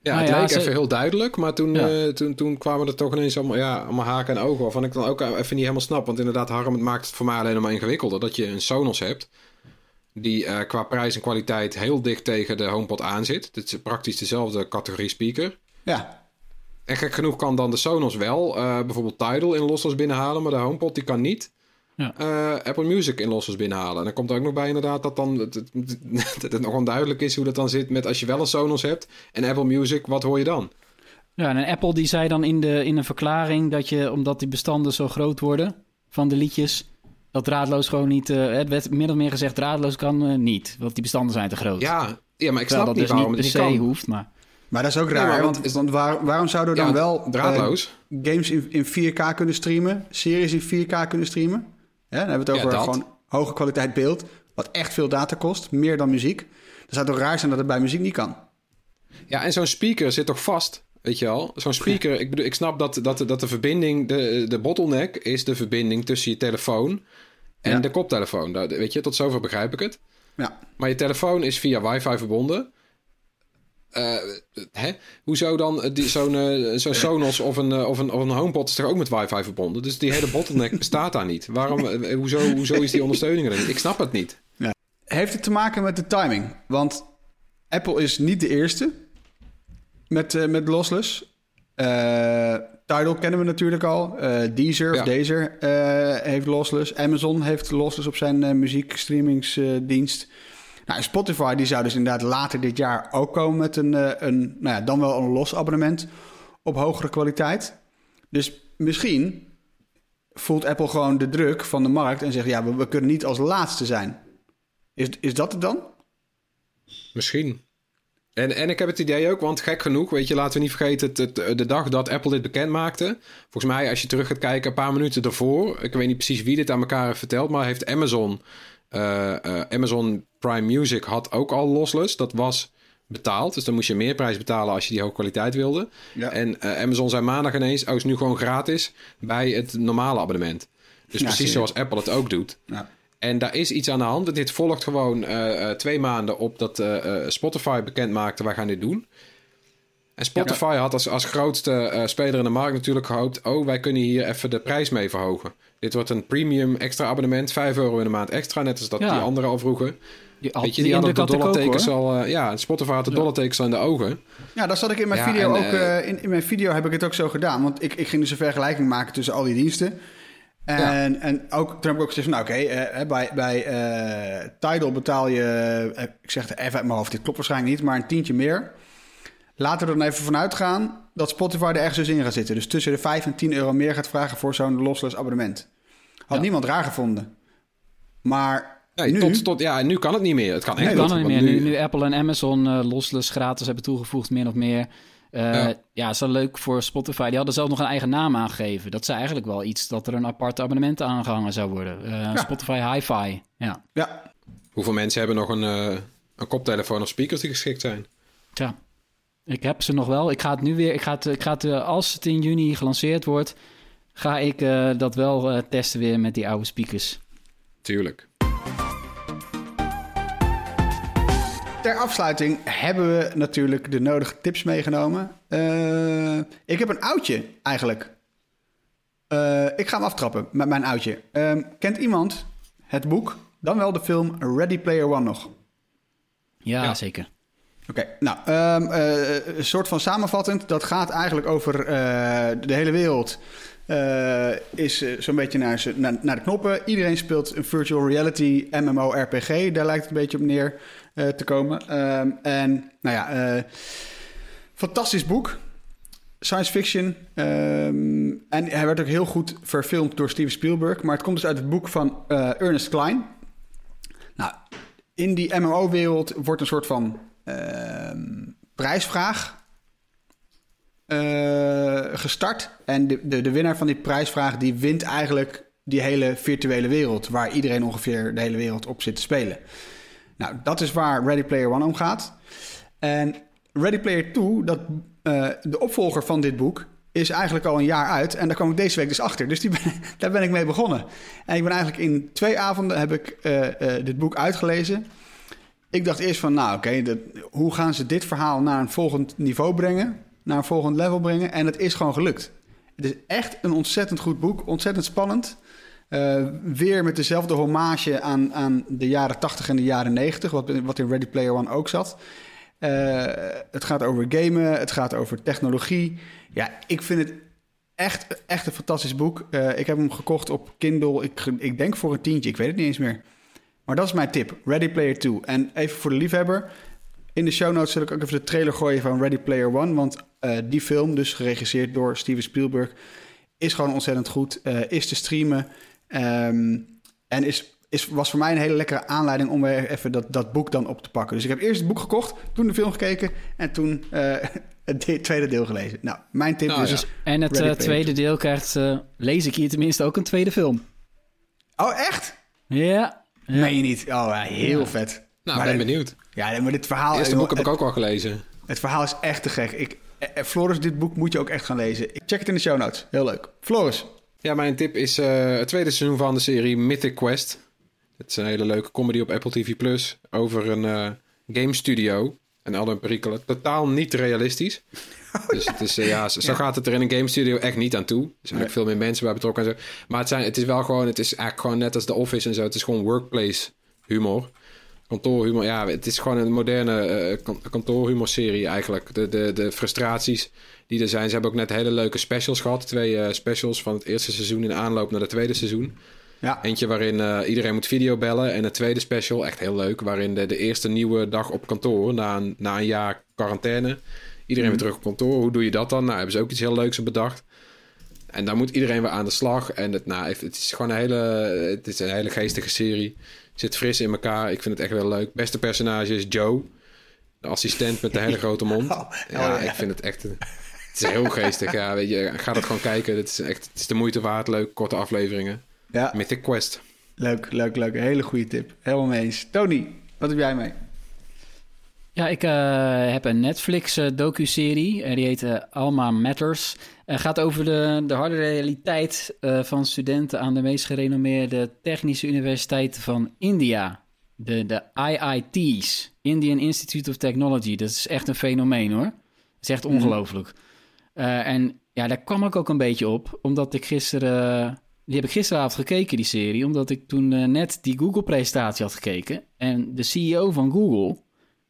D: Ja,
E: Nou
D: het
E: ja,
D: leek
E: ze-
D: even heel duidelijk, maar toen,
E: Ja.
D: eh, toen, toen kwamen er toch ineens allemaal, ja, allemaal haken en ogen. Waarvan ik dan ook even niet helemaal snap. Want inderdaad, Harm, het maakt het voor mij alleen nog maar ingewikkelder. Dat je een Sonos hebt, die eh, qua prijs en kwaliteit heel dicht tegen de HomePod aan zit. Het is praktisch dezelfde categorie speaker.
C: Ja,
D: En gek genoeg kan dan de Sonos wel eh, bijvoorbeeld Tidal in lossless binnenhalen, maar de HomePod die kan niet.
E: Ja.
D: eh, Apple Music in lossless binnenhalen. En dan komt er ook nog bij inderdaad dat dan het, het, dat het nog onduidelijk is hoe dat dan zit met als je wel een Sonos hebt en Apple Music, wat hoor je dan?
E: Ja, en Apple die zei dan in, de, in een verklaring dat je, omdat die bestanden zo groot worden van de liedjes, dat draadloos gewoon niet, eh, het werd min of meer gezegd, draadloos kan eh, niet, want die bestanden zijn te groot.
D: Ja, ja maar ik snap
E: dat
D: niet
E: dus
D: waarom
E: niet
D: het
E: per se
D: kan.
E: hoeft, maar...
C: maar dat is ook
D: Ja,
C: raar.
D: maar
C: want
D: want-
C: want waar, waarom zouden we dan
D: Ja,
C: wel
D: draadloos.
C: games in, in 4K kunnen streamen, series in 4K kunnen streamen? Ja, dan hebben we het over gewoon hoge kwaliteit beeld, wat echt veel data kost, meer dan muziek. Dan zou het toch raar zijn dat het bij muziek niet kan?
D: Ja, en zo'n speaker zit toch vast, weet je wel? Zo'n speaker, ik bedoel, ik snap dat, dat, dat de verbinding, de, de bottleneck is de verbinding tussen je telefoon en
C: Ja.
D: de koptelefoon. Dat- Weet je, tot zover begrijp ik het.
C: Ja,
D: Maar je telefoon is via wifi verbonden. Eh, hè? Hoezo dan eh, zo'n eh, zo'n Sonos of een, eh, of, een, of een HomePod is toch ook met wifi verbonden? Dus die hele bottleneck bestaat daar niet. Waarom, hoezo, hoezo is die ondersteuning er niet? Ik snap het niet.
C: Heeft het te maken met de timing? Want Apple is niet de eerste met, met lossless. Tidal kennen we natuurlijk al. Deezer of. Deezer heeft lossless. Amazon heeft lossless op zijn muziekstreamingsdienst. Nou, Spotify die zou dus inderdaad later dit jaar ook komen met een, eh, een nou ja, dan wel een los abonnement op hogere kwaliteit. Dus misschien voelt Apple gewoon de druk van de markt en zegt ja, we, kunnen niet als laatste zijn. Is, is dat het dan?
D: Misschien. En, en ik heb het idee ook, want gek genoeg, weet je, laten we niet vergeten, de dag dat Apple dit bekend maakte. Volgens mij, als je terug gaat kijken, een paar minuten daarvoor, ik weet niet precies wie dit aan elkaar heeft maar heeft Amazon, Amazon Prime Music had ook al lossless. Dat was betaald, dus dan moest je meer prijs betalen als je die hoge kwaliteit wilde.
C: Ja.
D: En eh, Amazon zei maandag ineens, oh, is nu gewoon gratis bij het normale abonnement. Dus
C: Ja,
D: precies zoals Apple het ook doet.
C: Ja.
D: En daar is iets aan de hand. Dit volgt gewoon eh, eh, twee maanden op dat eh, eh, Spotify bekend maakte, wij gaan dit doen. En Spotify had als, als grootste eh, speler in de markt natuurlijk gehoopt... oh, wij kunnen hier even de prijs mee verhogen. Dit wordt een premium extra abonnement, 5 euro in de maand extra... net als dat
E: Ja.
D: die anderen al vroegen.
E: Die, al,
D: Weet je,
E: die
D: hadden de dollartekens al... eh, ja, Spotify had de dollartekens al in de ogen.
C: Ja, dat zat ik in mijn
D: Ja,
C: video
D: en,
C: ook.
D: eh,
C: in, in mijn video heb ik het ook zo gedaan. Want ik, ik ging dus een vergelijking maken tussen al die diensten. En, en ook, toen heb ik ook gezegd van, nou oké, eh, bij, bij eh, Tidal betaal je, ik zeg het even uit mijn hoofd, dit klopt waarschijnlijk niet, maar een tientje meer. Laten we er dan even vanuit gaan dat Spotify er ergens dus in gaat zitten. Dus tussen de 5 en 10 euro meer gaat vragen voor zo'n lossless abonnement. Had
E: Ja.
C: niemand raar gevonden. Maar
D: Nee,
C: nu...
D: tot, tot, ja, nu kan het niet meer. Het kan echt
E: Nee, kan het niet meer. Nu, nu Apple en Amazon lossless gratis hebben toegevoegd, min of meer. Eh,
D: Ja.
E: ja. is wel leuk voor Spotify. Die hadden zelf nog een eigen naam aangegeven. Dat is eigenlijk wel iets dat er een apart abonnement aangehangen zou worden. Eh, Spotify Hi-Fi. Ja.
C: Ja,
D: Hoeveel mensen hebben nog een, een koptelefoon of speakers die geschikt zijn?
E: Tja. Ik heb ze nog wel. Ik ga het nu weer. Ik ga het, ik ga het eh, als het in juni gelanceerd wordt, ga ik eh, dat wel eh, testen weer met die oude speakers.
D: Tuurlijk.
C: Ter afsluiting hebben we natuurlijk de nodige tips meegenomen. Eh, ik heb een oudje eigenlijk. Eh, ik ga hem aftrappen met mijn oudje. Ehm, kent iemand het boek, dan wel de film Ready Player One nog?
E: Ja,
D: Ja.
E: zeker.
C: Oké, nou, ehm, eh, een soort van samenvattend. Dat gaat eigenlijk over eh, de hele wereld. eh, is zo'n beetje naar, naar, de knoppen. Iedereen speelt een virtual reality MMORPG. Daar lijkt het een beetje op neer te komen. Ehm, en nou ja, fantastisch boek. Science fiction. ehm, en hij werd ook heel goed verfilmd door Steven Spielberg. Maar het komt dus uit het boek van Ernest Klein. Nou, in die MMO-wereld wordt een soort van prijsvraag eh, gestart. En de, de, de winnaar van die prijsvraag die wint eigenlijk die hele virtuele wereld... waar iedereen ongeveer de hele wereld op zit te spelen. Nou, dat is waar Ready Player One om gaat. En Ready Player 2, dat, eh, de opvolger van dit boek, is eigenlijk al een jaar uit. En daar kwam ik deze week dus achter. Dus die daar ben ik mee begonnen. En ik ben eigenlijk in twee avonden heb ik eh, dit boek uitgelezen. Ik dacht eerst van, nou oké, hoe gaan ze dit verhaal naar een volgend niveau brengen? Naar een volgend level brengen? En het is gewoon gelukt. Het is echt een ontzettend goed boek. Ontzettend spannend. Eh, weer met dezelfde hommage aan, aan de jaren 80 en de jaren 90, wat, wat in Ready Player One ook zat. Eh, het gaat over gamen, het gaat over technologie. Ja, ik vind het echt, echt een fantastisch boek. Eh, ik heb hem gekocht op Kindle, ik, ik denk voor een tientje, ik weet het niet eens meer. Maar dat is mijn tip, Ready Player 2. En even voor de liefhebber, in de show notes zul ik ook even de trailer gooien van Ready Player One. Want eh, die film, dus geregisseerd door Steven Spielberg, is gewoon ontzettend goed. eh, is te streamen. ehm, en is, is, was voor mij een hele lekkere aanleiding om weer even dat, dat boek dan op te pakken. Dus ik heb eerst het boek gekocht, toen de film gekeken en toen eh, het de- tweede deel gelezen. Nou, mijn tip
D: Nou,
C: is...
D: ja.
C: dus-
E: En het tweede deel krijgt, eh, lees ik hier tenminste, ook een tweede film.
C: Oh, echt?
E: Ja. Ja.
C: Meen je niet? Oh, ja, heel vet.
D: Nou,
C: Maar
D: ben
C: dit-
D: benieuwd.
C: Ja, maar dit verhaal...
D: Het eerste boek heb ik ook al gelezen.
C: Het verhaal is echt te gek. Ik, eh, eh, Floris, dit boek moet je ook echt gaan lezen. Ik check het in de show notes. Heel leuk. Floris.
D: Ja, mijn tip is eh, het tweede seizoen van de serie Mythic Quest. Het is een hele leuke comedy op Apple TV Plus over een eh, game studio en al hun perikelen. Totaal niet realistisch. dus het is, eh, ja, zo gaat het er in een game studio echt niet aan toe. Er zijn ook veel meer mensen bij betrokken en zo. Maar het, zijn, het is wel gewoon, het is eigenlijk gewoon net als The Office en zo. Het is gewoon workplace humor. Kantoorhumor, ja, het is gewoon een moderne eh, kan- kantoorhumor-serie eigenlijk. De, de, de frustraties die er zijn. Ze hebben ook net hele leuke specials gehad. Twee eh, specials van het eerste seizoen in aanloop naar het tweede seizoen.
C: Ja.
D: Eentje waarin eh, iedereen moet videobellen. En een tweede special, echt heel leuk, waarin de, de eerste nieuwe dag op kantoor, na een, na een jaar quarantaine, iedereen weer terug op kantoor. Hoe doe je dat dan? Nou, hebben ze ook iets heel leuks bedacht. En daar moet iedereen weer aan de slag. En het, nou, het is gewoon een hele, het is een hele geestige serie. Zit fris in elkaar. Ik vind het echt wel leuk. Beste personage is Joe. De assistent met de hele grote mond.
C: Oh,
D: ja,
C: oh, ja.
D: ik vind het echt... Het is heel geestig. Ja, weet je, ga dat gewoon kijken. Het is echt het is de moeite waard. Leuk, korte afleveringen.
C: Ja,
D: Mythic Quest.
C: leuk, leuk, leuk. Hele goede tip. Helemaal mee eens. Tony, wat heb jij mee?
E: Ja, ik uh, heb een Netflix uh, docu-serie. Uh, die heet Alma Matters. Het gaat over de, de harde realiteit van studenten aan de meest gerenommeerde technische universiteit van India. De, de IIT's, Indian Institute of Technology. Dat is echt een fenomeen hoor. Dat is echt ongelooflijk. en ja, daar kwam ik ook een beetje op, omdat ik gisteren... Die heb ik gisteravond gekeken, die serie, omdat ik toen net die Google-presentatie had gekeken. En de CEO van Google,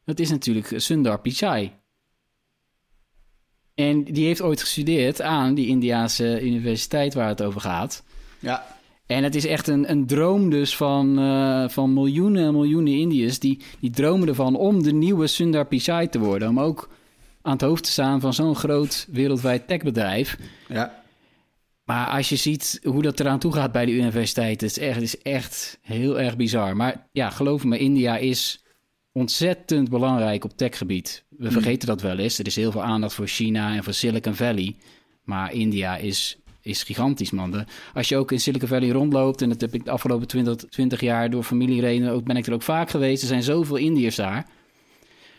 E: dat is natuurlijk Sundar Pichai. En die heeft ooit gestudeerd aan die Indiaanse universiteit waar het over gaat.
C: Ja.
E: En het is echt een, een droom dus van, uh, van miljoenen en miljoenen Indiërs... Die, die dromen ervan om de nieuwe Sundar Pichai te worden. Om ook aan het hoofd te staan van zo'n groot wereldwijd techbedrijf.
C: Ja.
E: Maar als je ziet hoe dat eraan toe gaat bij de universiteit... Het is echt, het is echt heel erg bizar. Maar ja, geloof me, India is ontzettend belangrijk op techgebied. We
C: Hmm.
E: vergeten dat wel eens. Er is heel veel aandacht voor China en voor Silicon Valley. Maar India is, is gigantisch, man. De- als je ook in Silicon Valley rondloopt... en dat heb ik de afgelopen 20, 20 jaar door familieredenen... ook ben ik er ook vaak geweest. Er zijn zoveel Indiërs daar.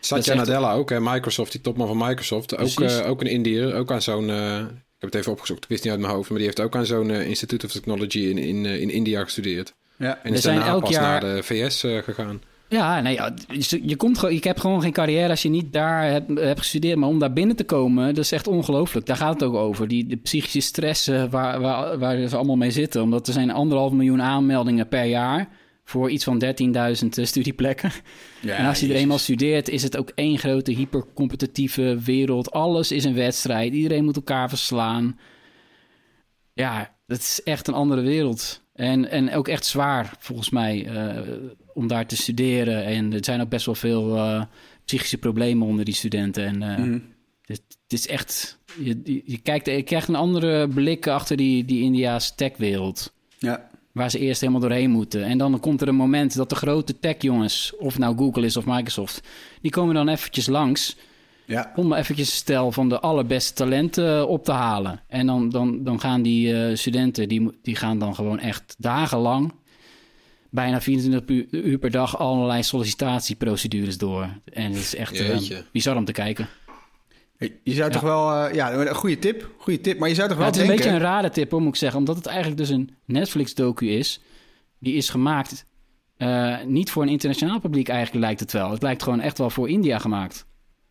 D: Satya Nadella ook, hè, Microsoft, die topman van Microsoft. Ook, eh, ook een Indiër, ook aan zo'n... eh, ik heb het even opgezocht, ik wist niet uit mijn hoofd... maar die heeft ook aan zo'n eh, Institute of Technology in, in, in India gestudeerd.
C: Ja.
D: En is
E: zijn
D: daarna
E: elk
D: pas
E: jaar-
D: naar de VS eh, gegaan.
E: Ja, nee, ja, je, komt gewoon, je hebt gewoon geen carrière als je niet daar hebt, hebt gestudeerd. Maar om daar binnen te komen, dat is echt ongelooflijk. Daar gaat het ook over. Die, de psychische stress waar, waar, waar ze allemaal mee zitten. Omdat er zijn anderhalf miljoen aanmeldingen per jaar voor iets van 13.000 eh, studieplekken.
C: Ja,
E: en als je er eenmaal studeert, is het ook één grote hypercompetitieve wereld. Alles is een wedstrijd. Iedereen moet elkaar verslaan. Ja, dat is echt een andere wereld. En, en ook echt zwaar, volgens mij, eh, om daar te studeren. En er zijn ook best wel veel eh, psychische problemen onder die studenten. En eh,
C: Mhm.
E: het, het is echt... Je, je, kijkt, je krijgt een andere blik achter die, die Indiaanse techwereld.
C: Ja.
E: Waar ze eerst helemaal doorheen moeten. En dan komt er een moment dat de grote tech-jongens... of nou Google is of Microsoft... die komen dan eventjes langs...
C: Ja.
E: om eventjes een stel van de allerbeste talenten op te halen. En dan, dan, dan gaan die eh, studenten... Die, die gaan dan gewoon echt dagenlang... bijna 24 uur, per dag... allerlei sollicitatieprocedures door. En het is echt eh, bizar om te kijken.
C: Je zou toch wel... eh, ja, een goede tip. Goede tip. Maar je zou toch
E: Ja,
C: wel
E: het is een
C: denken...
E: beetje een rare tip, hoor, moet ik zeggen. Omdat het eigenlijk dus een Netflix-docu is. Die is gemaakt eh, niet voor een internationaal publiek eigenlijk lijkt het wel. Het lijkt gewoon echt wel voor India gemaakt.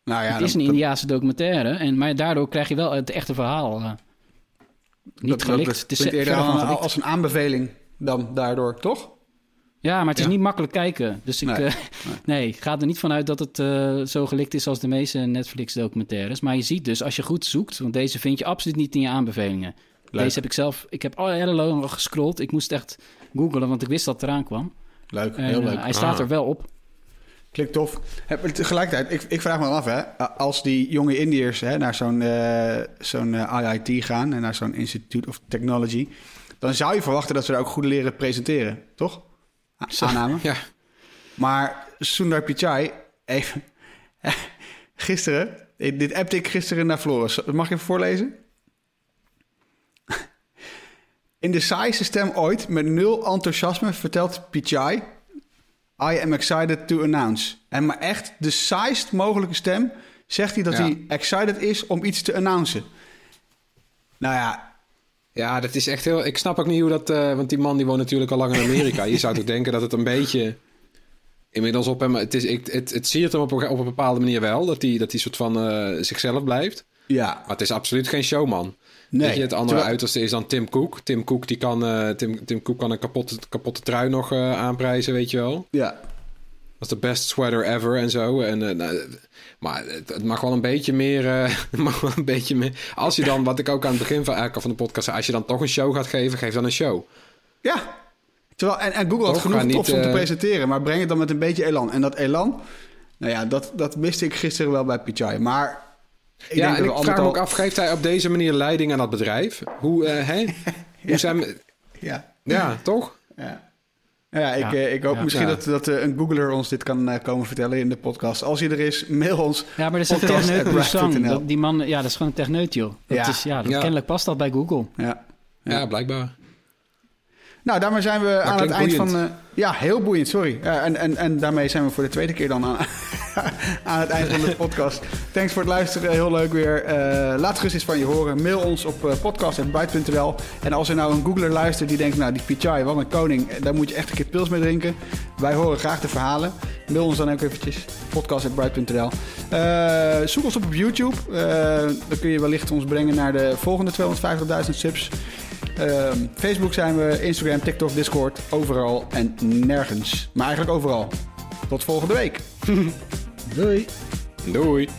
C: Nou ja,
E: het is
C: dat-
E: een Indiaanse documentaire. En, maar daardoor krijg je wel het echte verhaal. eh, niet
C: dat- dat-
E: gelikt.
C: dat
E: het is
C: eerder
E: van
C: als,
E: gelikt.
C: als een aanbeveling dan daardoor, toch?
E: Ja, maar het is
C: Ja.
E: niet makkelijk kijken. Dus ik,
C: Nee,
E: eh, nee, ga er niet vanuit dat het eh, zo gelikt is als de meeste Netflix-documentaires. Maar je ziet dus, als je goed zoekt, want deze vind je absoluut niet in je aanbevelingen.
C: Leuk.
E: Deze heb ik zelf, ik heb al hele lang gescrolld. Ik moest echt googlen, want ik wist dat het eraan kwam.
C: Leuk,
E: En,
C: heel
E: eh,
C: leuk.
E: hij staat
D: Ah.
E: er wel op.
C: Klinkt tof. Maar Tegelijkertijd, ik, ik vraag me af, hè, als die jonge Indiërs hè, naar zo'n eh, zo'n eh, IIT gaan en naar zo'n Institute of Technology, dan zou je verwachten dat ze daar ook goed leren presenteren, toch? Aanname.
D: Ja,
C: Maar Sundar Pichai, even, gisteren, dit appte ik gisteren naar Floris. Mag ik even voorlezen? In de saaiste stem ooit, met nul enthousiasme, vertelt Pichai... I am excited to announce. En maar echt, de saaist mogelijke stem... zegt hij dat
D: Ja.
C: hij excited is om iets te announcen. Nou ja,
D: ja, dat is echt heel... Ik snap ook niet hoe dat... eh, want die man die woont natuurlijk al lang in Amerika. Je zou toch denken dat het een beetje... Inmiddels op hem... Het, is, ik, het, het zie je hem op een, op een bepaalde manier wel. Dat hij dat die soort van eh, zichzelf blijft.
C: ja,
D: Maar het is absoluut geen showman.
C: Nee.
D: Je, het andere
C: Terwijl-
D: uiterste is dan Tim Cook. Tim Cook, die kan, eh, Tim, Tim Cook kan een kapotte, kapotte trui nog eh, aanprijzen, weet je wel.
C: Ja,
D: Dat is de best sweater ever en zo. En, eh, nou, maar het, het mag wel een beetje meer... mag wel een beetje meer... Als je dan, wat ik ook aan het begin van, van de podcast zei... Als je dan toch een show gaat geven, geef dan een show.
C: Ja. Terwijl, en, en Google had genoeg
D: niet,
C: tops om te presenteren, maar breng het dan met een beetje elan. En dat elan, nou ja, dat, dat miste ik gisteren wel bij Pichai. Maar ik
D: ja,
C: denk
D: en
C: dat
D: ik
C: we
D: vraag me
C: al
D: ook af, geeft hij op deze manier leiding aan dat bedrijf? Hoe, eh, hè? Hoe zijn...
C: Ja,
D: Ja, toch?
C: ja. Nou ja, ik,
E: Ja.
C: eh, ik hoop
E: Ja.
C: misschien
D: Ja.
C: dat, dat eh, een Googler ons dit kan komen vertellen in de podcast. Als hij er is, mail ons.
E: Ja, maar dat is een
C: Podcast
E: techneut. Dat- Die man, ja, dat is gewoon een techneut, joh. Dat
C: Ja.
E: Is, ja, dat,
D: Ja.
E: Kennelijk past dat bij Google.
C: Ja.
D: Ja, blijkbaar.
C: Nou, daarmee zijn we aan het eind
D: boeiend.
C: van... eh, ja, heel boeiend, sorry. En, en, en daarmee zijn we voor de tweede keer dan aan, aan het eind van de podcast. Thanks voor het luisteren. Heel leuk weer. Eh, laat gerust eens van je horen. Mail ons op uh, podcast.byte.nl. En als er nou een Googler luistert die denkt... nou, die Pichai, wat een koning. Daar moet je echt een keer pils mee drinken. Wij horen graag de verhalen. Mail ons dan ook eventjes. podcast.byte.nl. Uh, zoek ons op op YouTube. dan kun je wellicht ons brengen naar de volgende 250.000 subs. Uh, Facebook zijn we, Instagram, TikTok, Discord, overal en nergens. Maar eigenlijk overal. Tot volgende week.
E: Doei.
D: Doei.